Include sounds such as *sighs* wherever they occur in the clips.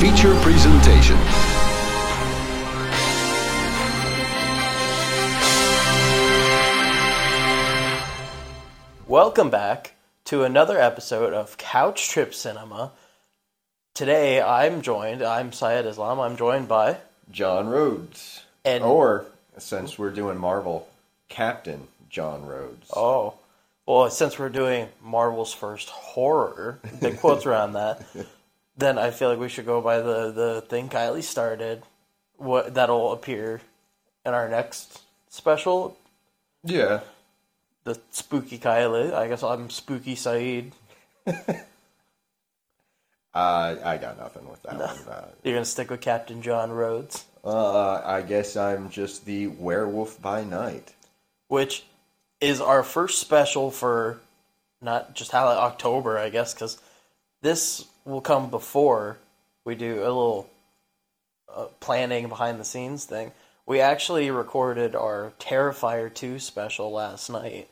feature presentation. Welcome back to another episode of Couch Trip Cinema. Today I'm joined, I'm Syed Islam, I'm joined by John Rhodes. And- or, since we're doing Marvel, Captain John Rhodes. Oh, well, since we're doing Marvel's first horror, big quotes around that, *laughs* then I feel like we should go by the, the thing Kylie started. What that'll appear in our next special, Yeah. the spooky Kylie. I guess I'm spooky Syed. *laughs* Uh, I got nothing with that one. Uh, *laughs* You're gonna stick with Captain John Rhodes, uh, I guess I'm just the werewolf by night. which is our first special for not just how October, I guess, because this will come before we do a little uh, planning behind the scenes thing. We actually recorded our Terrifier 2 special last night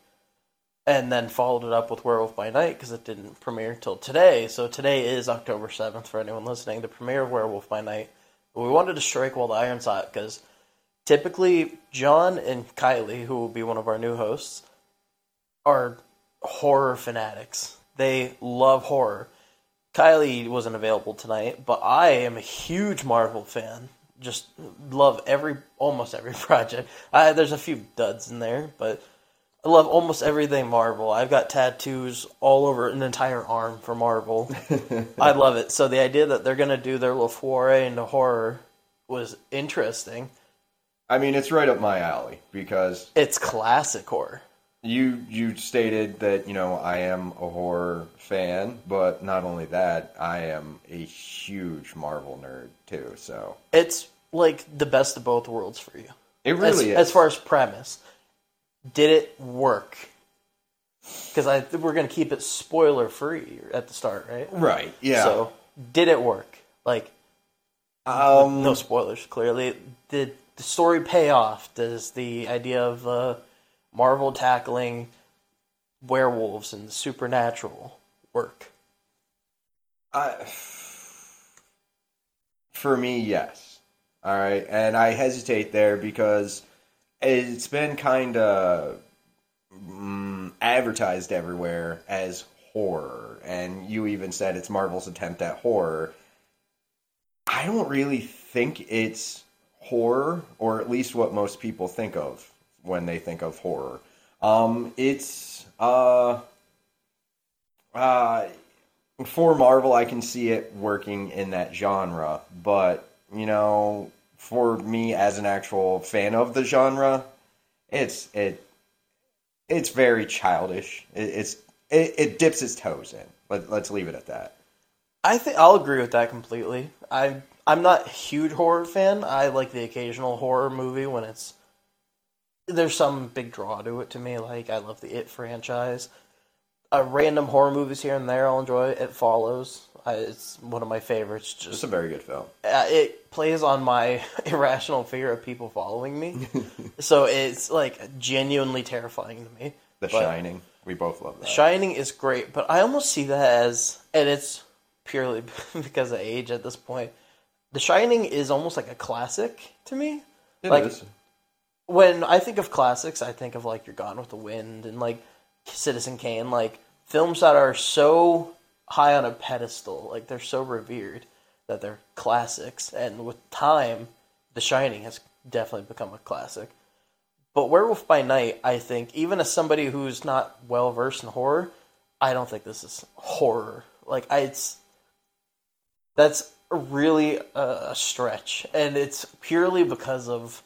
and then followed it up with Werewolf by Night because it didn't premiere till today. So today is October 7th for anyone listening, the premiere of Werewolf by Night. We wanted to strike while the iron's hot because typically John and Kylie, who will be one of our new hosts, are horror fanatics. They love horror. Kylie wasn't available tonight, but I am a huge Marvel fan. Just love every almost every *laughs* project. I, there's a few duds in there, but I love almost everything Marvel. I've got tattoos all over an entire arm for Marvel. *laughs* I love it. So the idea that they're gonna do their little foray into horror was interesting. I mean, it's right up my alley because It's classic horror. You you stated that you know I am a horror fan, but not only that, I am a huge Marvel nerd too. So It's like the best of both worlds for you. it as, really is. as far as premise, did it work? Because I we're gonna keep it spoiler free at the start, right? right, yeah. So did it work? Like um, no spoilers. Clearly, did the story pay off? Does the idea of uh, Marvel tackling werewolves and the supernatural work? I, for me, yes. All right, and I hesitate there because it's been kind of mm, advertised everywhere as horror, and you even said it's Marvel's attempt at horror. I don't really think it's horror, or at least what most people think of when they think of horror. Um, it's uh, uh, for Marvel, I can see it working in that genre, but you know, for me as an actual fan of the genre, it's it it's very childish. It, it's it, it dips its toes in. Let, let's leave it at that. I think I'll agree with that completely. I I'm not a huge horror fan. I like the occasional horror movie when it's there's some big draw to it to me. Like I love the It franchise. Uh, random horror movies here and there I'll enjoy. It follows. I, it's one of my favorites. It's Just a very good film. uh, it plays on my *laughs* irrational fear of people following me, *laughs* so it's like genuinely terrifying to me. The But- Shining. We both love that. Shining is great, but I almost see that as, and it's purely *laughs* because of age at this point. The Shining is almost like a classic to me. It like is. When I think of classics, I think of like You're Gone with the Wind and like Citizen Kane, like films that are so high on a pedestal, like they're so revered that they're classics. And with time, The Shining has definitely become a classic. But Werewolf by Night, I think, even as somebody who's not well versed in horror, I don't think this is horror. Like I, it's that's really a, a stretch, and it's purely because of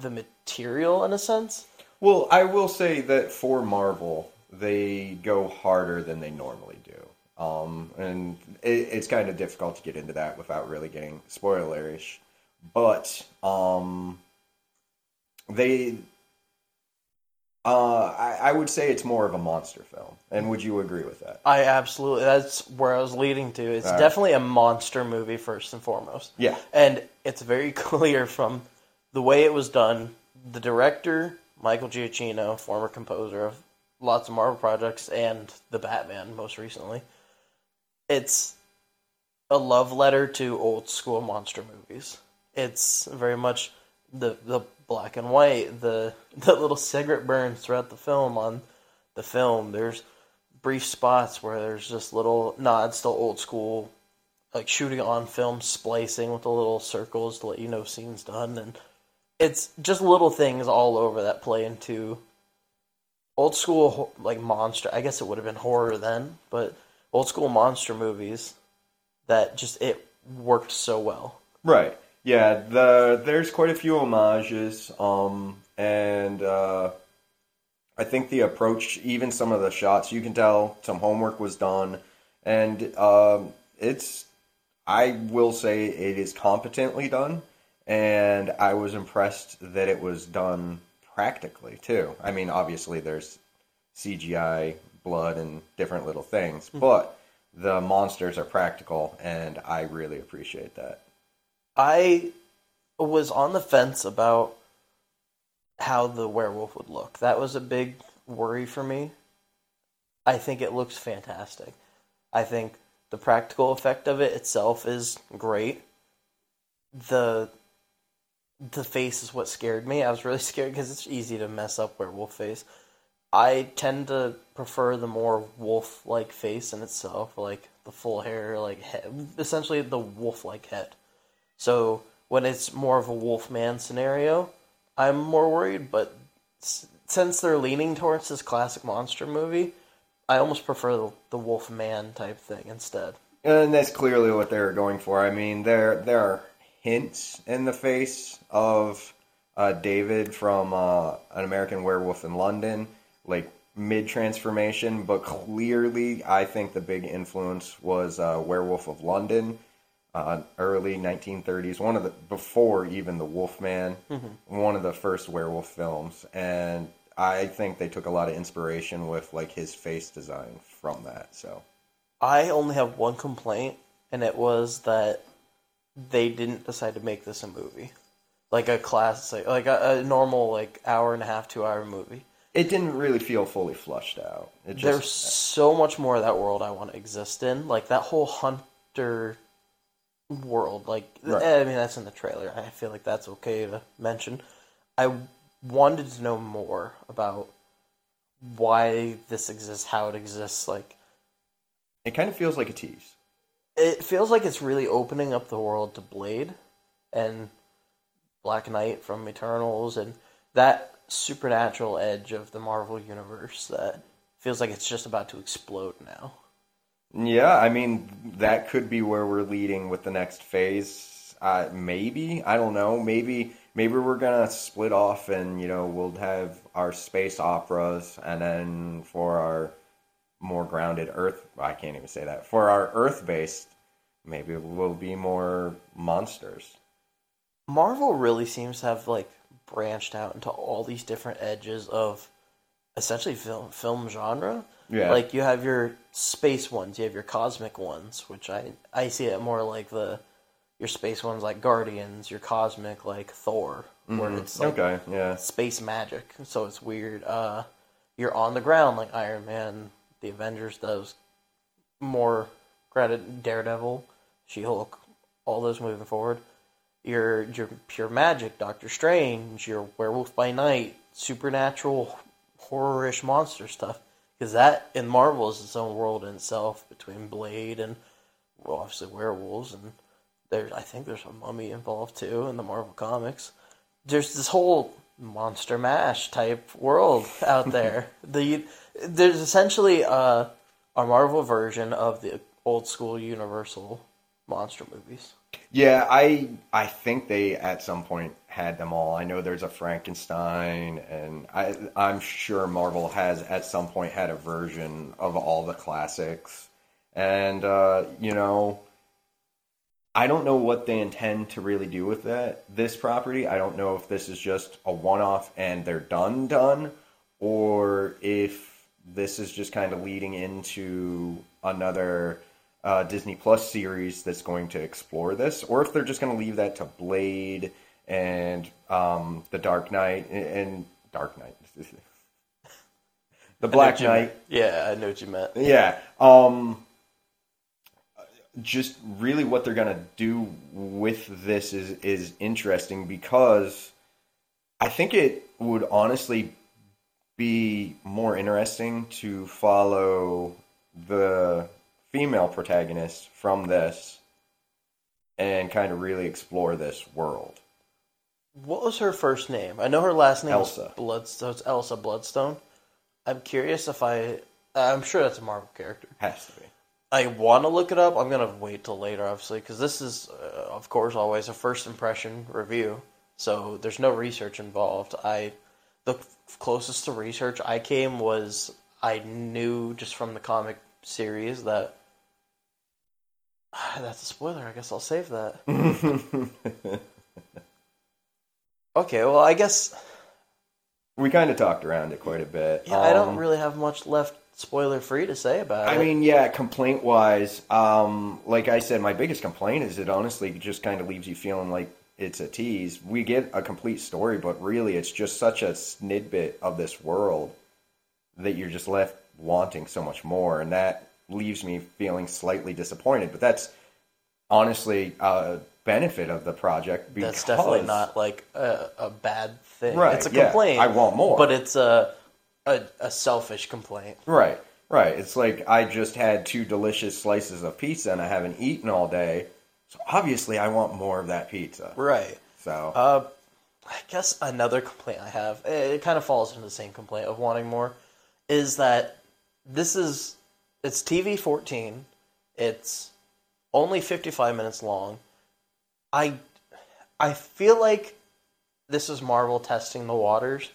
the material, in a sense. Well, I will say that for Marvel, they go harder than they normally do. Um, and it, it's kind of difficult to get into that without really getting spoilerish. But um, they, uh, I, I would say it's more of a monster film. And would you agree with that? I absolutely. That's where I was leading to. It's definitely a monster movie first and foremost. Yeah. and it's very *laughs* clear from the way it was done. The director, Michael Giacchino, former composer of lots of Marvel projects and the Batman most recently. It's a love letter to old school monster movies. It's very much the the black and white, the *laughs* the little cigarette burns throughout the film on the film. There's brief spots where there's just little nods to old school like shooting on film splicing with the little circles to let you know scenes done and it's just little things all over that play into old school like monster i guess it would have been horror then but old school monster movies that just it worked so well Right. Yeah, the there's quite a few homages, um, and uh, I think the approach, even some of the shots, you can tell some homework was done, and um, it's I will say it is competently done, and I was impressed that it was done practically too. I mean, obviously there's CGI, blood, and different little things, hmm. but the monsters are practical, and I really appreciate that. I was on the fence about how the werewolf would look. That was a big worry for me. I think it looks fantastic. I think the practical effect of it itself is great. The the face is what scared me. I was really *laughs* scared because it's easy to mess up werewolf face. I tend to prefer the more wolf-like face in itself, like the full hair, like head, essentially the wolf-like head. So when it's more of a Wolfman scenario, I'm more worried. But since they're leaning towards this classic monster movie, I almost prefer the, the Wolfman type thing instead. And that's clearly what they were going for. I mean, there there are hints in the face of uh, David from uh, An American Werewolf in London, like mid transformation, but clearly, I think the big influence was uh, Werewolf of London, uh, early 1930s, one of the before even the Wolfman, one of the first werewolf films, and I think they took a lot of inspiration with like his face design from that. So. I only have one complaint, and it was that they didn't decide to make this a movie, like a classic, like a, a normal like hour and a half, two hour movie. It didn't really feel fully flushed out. It just, There's so much more of that world I want to exist in, like that whole hunter world. Like, Right. I mean, that's in the trailer. I feel like that's okay to mention. I wanted to know more about why this exists, how it exists. Like, it kind of feels like a tease. It feels like it's really opening up the world to Blade and Black Knight from Eternals and that supernatural edge of the Marvel universe that feels like it's just about to explode now. Yeah, I mean that could be where we're leading with the next phase. Uh, maybe I don't know. Maybe maybe we're gonna split off, and you know we'll have our space operas, and then for our more grounded Earth, I can't even say that. For our Earth based, maybe we'll be more monsters. Marvel really seems to have like branched out into all these different edges of essentially film film genre. Yeah. Like you have your space ones, you have your cosmic ones, which I I see it more like the your space ones like Guardians, your cosmic like Thor, where it's like okay, yeah. space magic, so it's weird. Uh, you're on the ground like Iron Man, the Avengers does more credit Daredevil, She Hulk, all those moving forward. Your your pure magic, Doctor Strange, your Werewolf by Night, supernatural horror-ish monster stuff. Because that in Marvel is its own world in itself between Blade and well, obviously werewolves and there's I think there's a mummy involved too in the Marvel comics. There's this whole monster mash type world out *laughs* there. the there's essentially a a Marvel version of the old school Universal monster movies. Yeah, I I think they at some point had them all. I know there's a Frankenstein, and I I'm sure Marvel has at some point had a version of all the classics. And uh, you know, I don't know what they intend to really do with that this property. I don't know if this is just a one-off and they're done done, or if this is just kind of leading into another uh, Disney Plus series that's going to explore this, or if they're just going to leave that to Blade and um, the Dark Knight and, and Dark Knight, *laughs* the Black I know what you Knight. meant. Yeah, I know what you meant. Yeah. Um, just really what they're gonna do with this is is interesting because I think it would honestly be more interesting to follow the female protagonist from this and kind of really explore this world. What was her first name? I know her last name Elsa. Bloodstone. It's Elsa Bloodstone. I'm curious if I. I'm sure that's a Marvel character. Has to be. I want to look it up. I'm gonna wait till later, obviously, because this is, uh, of course, always a first impression review. So there's no research involved. I, the closest to research I came was I knew just from the comic series that. *sighs* That's a spoiler. I guess I'll save that. *laughs* Okay, well, I guess we kind of talked around it quite a bit. yeah, I don't Um, really have much left spoiler free to say about I it. I mean, yeah, complaint wise, um, like I said, my biggest complaint is it honestly just kind of leaves you feeling like it's a tease. We get a complete story, but really it's just such a snippet of this world that you're just left wanting so much more. And that leaves me feeling slightly disappointed. But that's honestly a benefit of the project because that's definitely not like a, a bad thing. Right, It's a yeah, complaint. I want more. but it's a a, a selfish complaint. Right, right. It's like I just had two delicious slices of pizza and I haven't eaten all day. So obviously I want more of that pizza. Right. So Uh, I guess another complaint I have, it, it kind of falls into the same complaint of wanting more, is that this is it's TV fourteen. It's only fifty five minutes long. I I feel like this is Marvel testing the waters.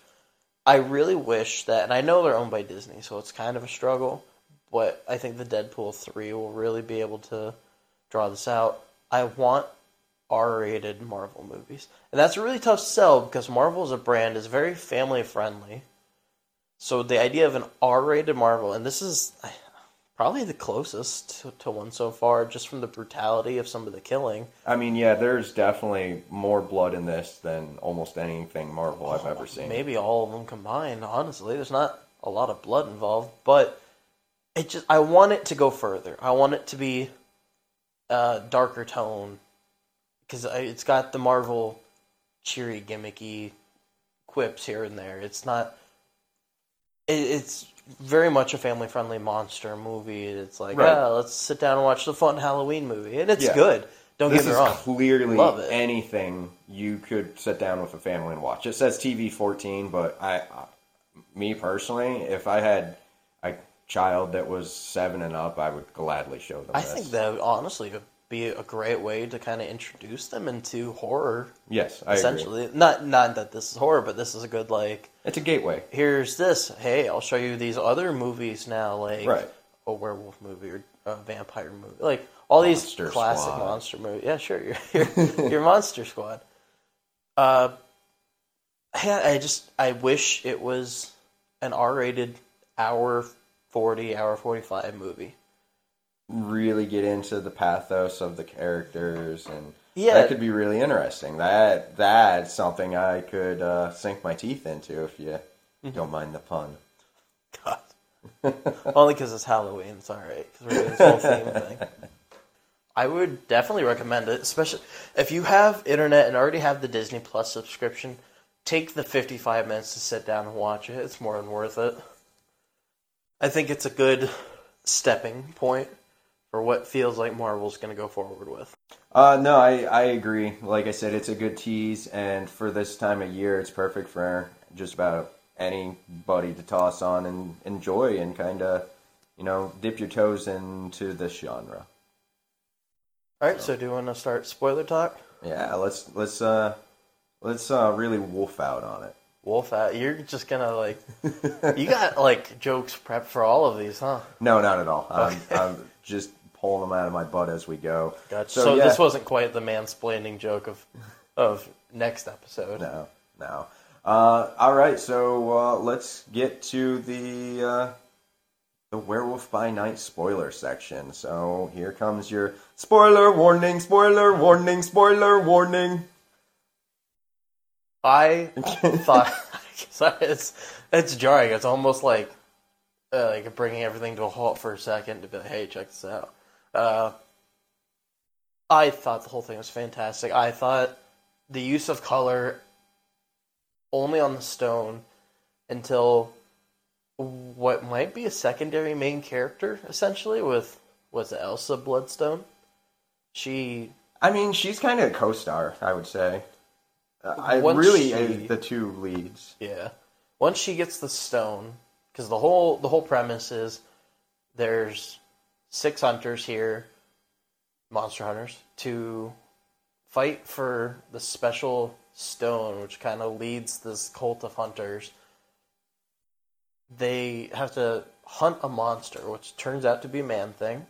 I really wish that, and I know they're owned by Disney, so it's kind of a struggle. But I think the Deadpool three will really be able to draw this out. I want R-rated Marvel movies, and that's a really tough sell because Marvel as a brand is very family friendly. So the idea of an R-rated Marvel, and this is probably the closest to, to one so far, just from the brutality of some of the killing. I mean, yeah, there's definitely more blood in this than almost anything Marvel I've ever seen. Maybe all of them combined. Honestly, there's not a lot of blood involved, but it just I want it to go further. I want it to be a darker tone because it's got the Marvel cheery, gimmicky quips here and there. It's not. It, it's very much a family-friendly monster movie. It's like, Right. ah, let's sit down and watch the fun Halloween movie, and it's Yeah. good. Don't this get me wrong. clearly Love it. anything you could sit down with a family and watch. It says TV 14, but I, I me personally, if I had a child that was seven and up, I would gladly show them I this. think that would honestly would be a great way to kind of introduce them into horror. yes, I agree. essentially, not not that this is horror, but this is a good like. It's a gateway. Here's this. Hey, I'll show you these other movies now, like Right. a werewolf movie or a vampire movie, like all these Monster classic Squad. monster movies. Yeah, sure, your your, *laughs* your Monster Squad. Uh, yeah, I just I wish it was an R-rated hour forty, hour forty-five movie. Really get into the pathos of the characters, and Yeah. that could be really interesting. That that's something I could uh, sink my teeth into if you Mm-hmm. don't mind the pun. God. *laughs* Only because it's Halloween. It's all right. 'cause we're doing this whole theme thing. *laughs* I would definitely recommend it, especially if you have internet and already have the Disney Plus subscription. Take the 55 minutes to sit down and watch it. It's more than worth it. I think it's a good stepping point for what feels like Marvel's going to go forward with. Uh, no, I, I agree. Like I said, it's a good tease, and for this time of year, it's perfect for just about anybody to toss on and enjoy and kind of, you know, dip your toes into this genre. All right, so do you want to start spoiler talk? Yeah, let's let's uh let's uh really wolf out on it. Wolf out. You're just gonna like, you got like jokes prepped for all of these, huh? *laughs* No, not at all. I'm, I'm just pulling them out of my butt as we go. Gotcha. So, So, yeah. this wasn't quite the mansplaining joke of of next episode. No, no. Uh, all right, so uh, let's get to the uh, the Werewolf by Night spoiler section. So here comes your spoiler warning, spoiler warning, spoiler warning. I *laughs* thought sorry, it's it's jarring. It's almost like uh, like bringing everything to a halt for a second to be like, hey, check this out. Uh, I thought the whole thing was fantastic. I thought the use of color only on the stone until what might be a secondary main character, essentially, with was it Elsa Bloodstone? She I mean, she's kind of a co-star, I would say. Uh, I really she- the two leads. Yeah. Once she gets the stone, because the whole the whole premise is there's six hunters here, monster hunters, to fight for the special stone, which kind of leads this cult of hunters. They have to hunt a monster, which turns out to be Man Thing.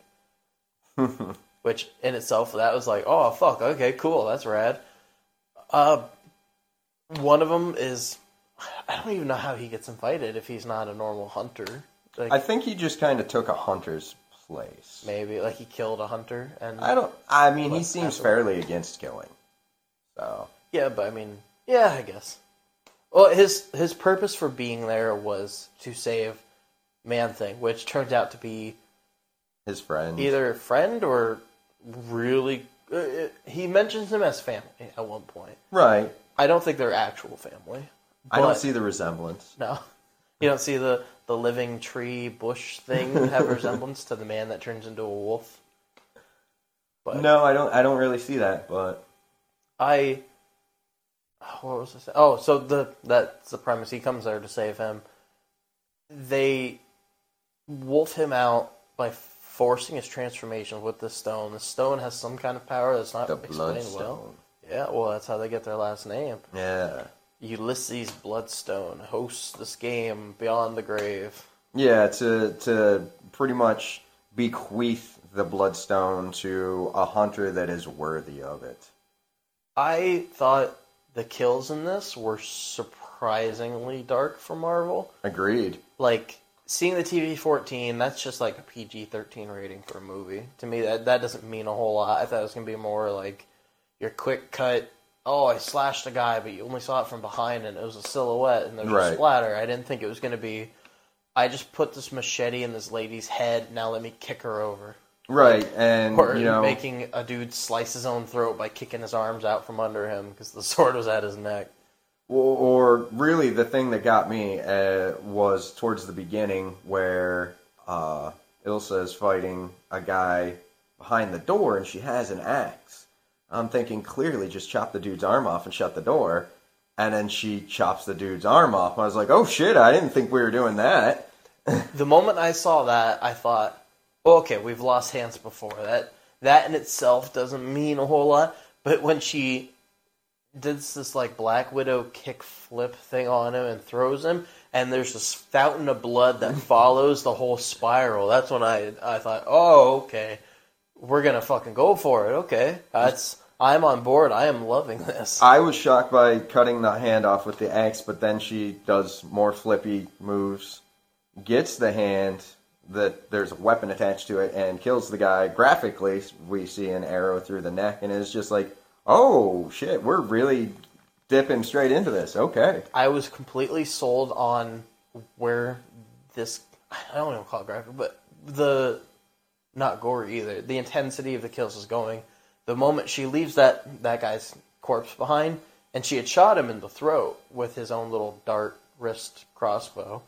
*laughs* which in itself, that was like, oh fuck, okay, cool, that's rad. Uh, one of them is I don't even know how he gets invited if he's not a normal hunter. Like I think he just kind of took a hunter's place. maybe like he killed a hunter and I don't. I mean, he seems fairly against killing. So yeah, but I mean, yeah, I guess. Well, his his purpose for being there was to save Man Thing, which turned out to be his friend. either a friend or really. Uh, it- he mentions him as family at one point. right. I don't think they're actual family. I don't but- see the resemblance. No, *laughs* you don't see the the living tree bush thing have a *laughs* resemblance to the man that turns into a wolf. But No, I don't. I don't really see that. But I, oh, what was I saying? Oh, so the that's the premise. He comes there to save him. They wolf him out by forcing his transformation with the stone. The stone has some kind of power that's not the explained well. Yeah, well, that's how they get their last name. Yeah. Ulysses Bloodstone hosts this game beyond the grave. Yeah. To to pretty much bequeath the bloodstone to a hunter that is worthy of it. I thought the kills in this were surprisingly dark for Marvel. Agreed. Like seeing the TV fourteen, that's just like a PG thirteen rating for a movie. To me, that that doesn't mean a whole lot. I thought it was gonna be more like your quick cut. Oh, I slashed a guy, but you only saw it from behind, and it was a silhouette, and there's Right. a splatter. I didn't think it was gonna be. I just put this machete in this lady's head. Now let me kick her over. Right. And Or you know, making a dude slice his own throat by kicking his arms out from under him because the *laughs* sword was at his neck. Or, or really, the thing that got me uh, was towards the beginning where uh, Elsa is fighting a guy behind the door, and she has an axe. I'm thinking clearly, just chop the dude's arm off and shut the door. And then she chops the dude's arm off. I was like, "Oh shit! I didn't think we were doing that." *laughs* The moment I saw that, I thought, oh, okay, we've lost hands before. That that in itself doesn't mean a whole lot. But when she did this like Black Widow kick flip thing on him and throws him, and there's this fountain of blood that *laughs* follows the whole spiral. That's when I I thought, oh, okay, we're gonna fucking go for it. Okay, that's I'm on board. I am loving this. I was shocked by cutting the hand off with the axe, but then she does more flippy moves, gets the hand that there's a weapon attached to it, and kills the guy. Graphically, we see an arrow through the neck, and it's just like, oh shit, we're really dipping straight into this. Okay. I was completely sold on where this I don't even call it graphic, but the not gory either. The intensity of the kills is going. The moment she leaves that that guy's corpse behind, and she had shot him in the throat with his own little dart wrist crossbow,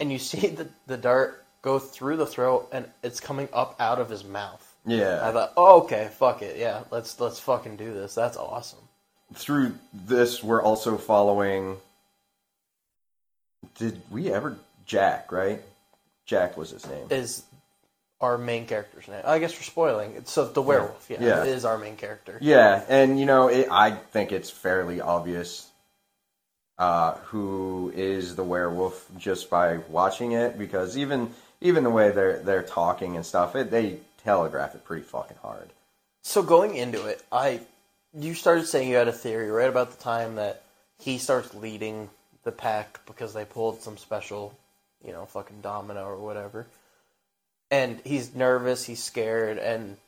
and you *laughs* see the the dart go through the throat, and it's coming up out of his mouth. Yeah. I thought, oh, okay, fuck it, yeah, let's let's fucking do this. That's awesome. Through this, we're also following. Did we ever Jack? Right. Jack was his name. is our main character's name. I guess we're spoiling. It's so the werewolf. Yeah, Yeah. it is our main character. Yeah, and you know, it, I think it's fairly obvious uh, who is the werewolf just by watching it, because even even the way they're they're talking and stuff, it, they telegraph it pretty fucking hard. So going into it, I you started saying you had a theory right about the time that he starts leading the pack because they pulled some special, you know, fucking domino or whatever. And he's nervous, he's scared, and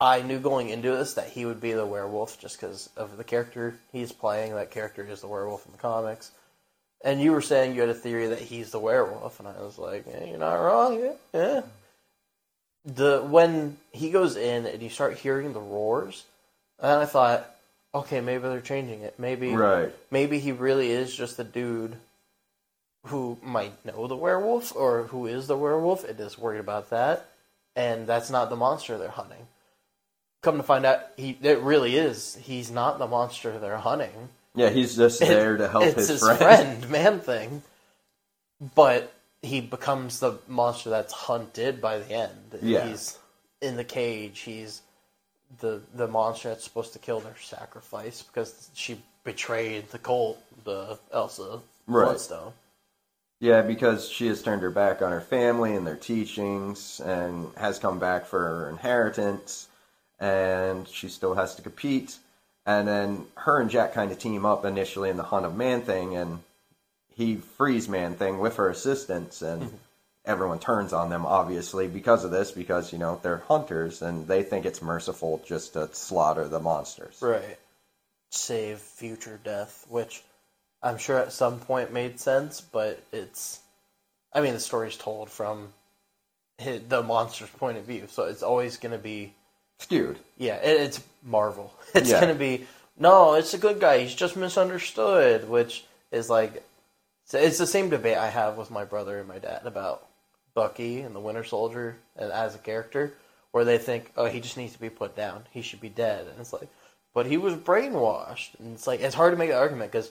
I knew going into this that he would be the werewolf just because of the character he's playing. That character is the werewolf in the comics. And you were saying you had a theory that he's the werewolf, and I was like, eh, "You're not wrong. Yeah, yeah." the when he goes in and you start hearing the roars, and I thought, okay, maybe they're changing it. Maybe Right. maybe he really is just a dude who might know the werewolf or who is the werewolf and is worried about that, and that's not the monster they're hunting. Come to find out, he it really is. He's not the monster they're hunting. Yeah, he's just there to help it's his, his friend. friend, man thing. But he becomes the monster that's hunted by the end. Yeah. He's in the cage. He's the the monster that's supposed to kill their sacrifice because she betrayed the cult, the Elsa Right. Bloodstone. Yeah, because she has turned her back on her family and their teachings and has come back for her inheritance and she still has to compete. And then her and Jack kind of team up initially in the Hunt of Man thing and he frees Man Thing with her assistance and mm-hmm. everyone turns on them obviously because of this because, you know, they're hunters and they think it's merciful just to slaughter the monsters. Right. Save future death, which I'm sure at some point made sense, but it's. I mean, the story's told from the monster's point of view, so it's always going to be. Skewed. Yeah, it, it's Marvel. *laughs* It's Yeah. going to be. No, it's a good guy. He's just misunderstood, which is like it's the same debate I have with my brother and my dad about Bucky and the Winter Soldier and as a character, where they think, oh, he just needs to be put down. He should be dead. And it's like, but he was brainwashed. And it's like, it's hard to make that argument because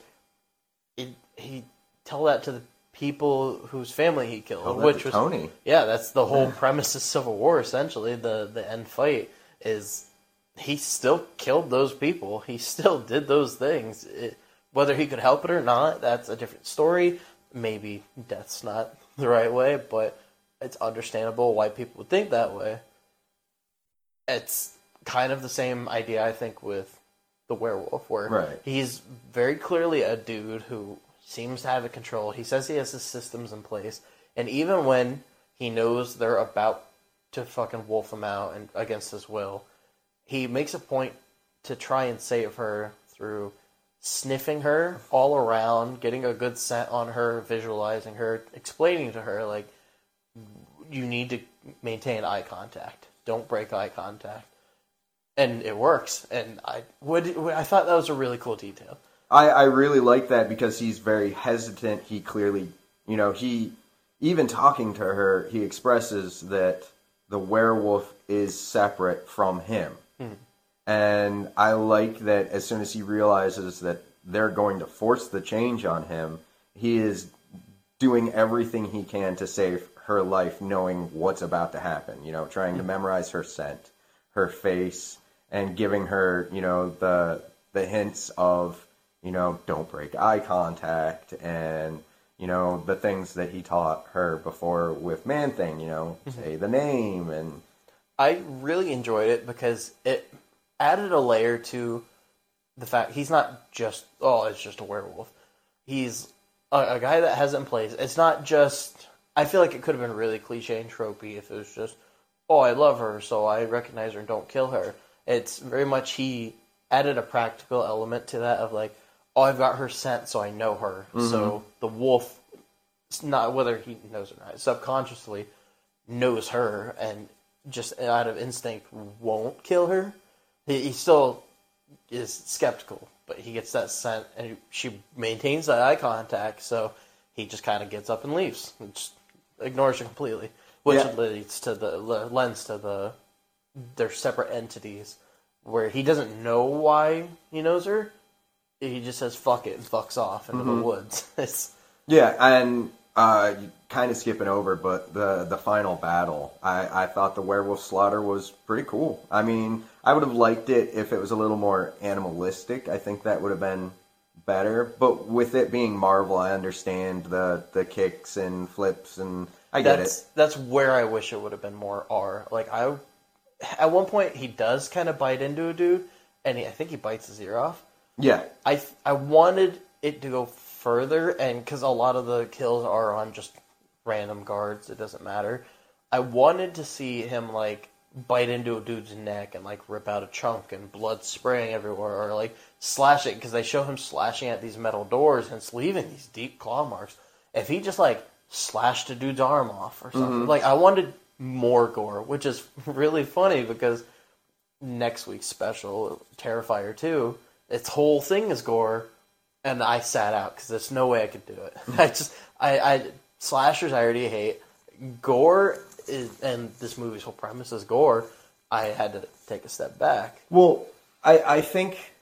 he tell that to the people whose family he killed, that which was Tony. yeah, that's the whole *laughs* premise of Civil War. Essentially, the the end fight is he still killed those people. He still did those things. It, whether he could help it or not, that's a different story. Maybe death's not the right way, but it's understandable why people would think that way. It's kind of the same idea, I think, with the werewolf, where Right. he's very clearly a dude who seems to have it control. He says he has his systems in place, and even when he knows they're about to fucking wolf him out and against his will, he makes a point to try and save her through sniffing her all around, getting a good scent on her, visualizing her, explaining to her like you need to maintain eye contact. Don't break eye contact. And it works. And I would I thought that was a really cool detail. I, I really like that because he's very hesitant. He clearly, you know, he even talking to her, he expresses that the werewolf is separate from him. Hmm. And I like that as soon as he realizes that they're going to force the change on him, he is doing everything he can to save her life, knowing what's about to happen. You know, trying to hmm. memorize her scent, her face, and giving her, you know, the the hints of, you know, don't break eye contact and you know the things that he taught her before with Man Thing. You know, mm-hmm. say the name and I really enjoyed it because it added a layer to the fact he's not just oh it's just a werewolf. He's a, a guy that has it in place. It's not just. I feel like it could have been really cliche and tropey if it was just oh I love her so I recognize her and don't kill her. It's very much he added a practical element to that of like oh I've got her scent so I know her. Mm-hmm. So the wolf, not whether he knows or not, subconsciously knows her and just out of instinct won't kill her. He, he still is skeptical, but he gets that scent and she maintains that eye contact, so he just kind of gets up and leaves. And just ignores her completely, which Yeah. leads to the le- lends to the they're separate entities where he doesn't know why he knows her. He just says fuck it and fucks off into the woods. *laughs* It's Yeah, and uh, kind of skipping over, but the the final battle, I, I thought the werewolf slaughter was pretty cool. I mean, I would have liked it if it was a little more animalistic. I think that would have been better. But with it being Marvel, I understand the the kicks and flips, and I get that's it. that's where I wish it would have been more R. Like I, at one point he does kind of bite into a dude, and he, I think he bites his ear off. Yeah, I I wanted it to go further, and because a lot of the kills are on just random guards, it doesn't matter. I wanted to see him like bite into a dude's neck and like rip out a chunk and blood spraying everywhere, or like slash it because they show him slashing at these metal doors and it's leaving these deep claw marks. If he just like slashed a dude's arm off or something, mm-hmm. like I wanted more gore, which is really funny because next week's special, Terrifier 2, its whole thing is gore, and I sat out because there's no way I could do it. *laughs* I just, I, I, slashers I already hate. Gore is, and this movie's whole premise is gore. I had to take a step back. Well, I, I think,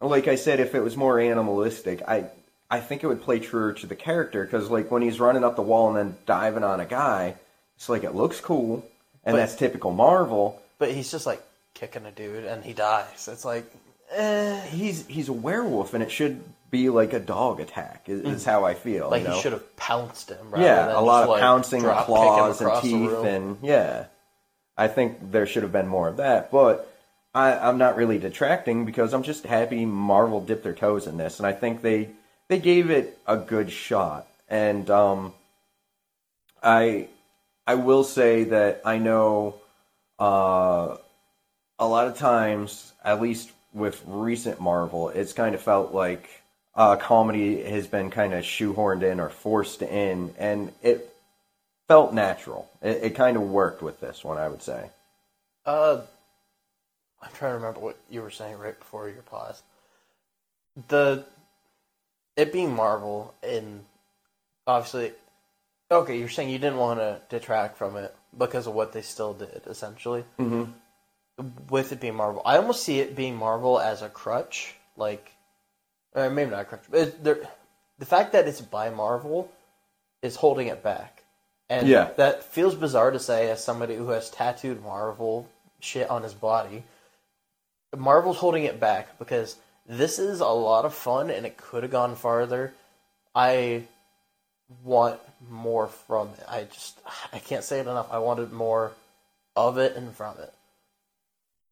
like I said, if it was more animalistic, I I think it would play truer to the character because, like, when he's running up the wall and then diving on a guy, it's like it looks cool, and But- that's typical Marvel. But he's just like kicking a dude and he dies. It's like, eh. He's he's a werewolf, and it should be like a dog attack. Is, is how I feel. Like you know? he should have pounced him. Rather Yeah, than a lot just, of like, pouncing, drop kick him claws, and across the teeth, room. and yeah. I think there should have been more of that, but I, I'm not really detracting because I'm just happy Marvel dipped their toes in this, and I think they they gave it a good shot. And um, I I will say that I know uh, a lot of times, at least with recent Marvel, it's kind of felt like uh, comedy has been kind of shoehorned in or forced in, and it felt natural. It, it kind of worked with this one, I would say. Uh, I'm trying to remember what you were saying right before your pause. The it being Marvel and obviously, okay, you're saying you didn't want to detract from it because of what they still did, essentially. Mm-hmm. With it being Marvel, I almost see it being Marvel as a crutch, like, or maybe not a crutch, but it, the fact that it's by Marvel is holding it back. And Yeah. that feels bizarre to say as somebody who has tattooed Marvel shit on his body. Marvel's holding it back because this is a lot of fun and it could have gone farther. I want more from it. I just I can't say it enough. I wanted more of it and from it.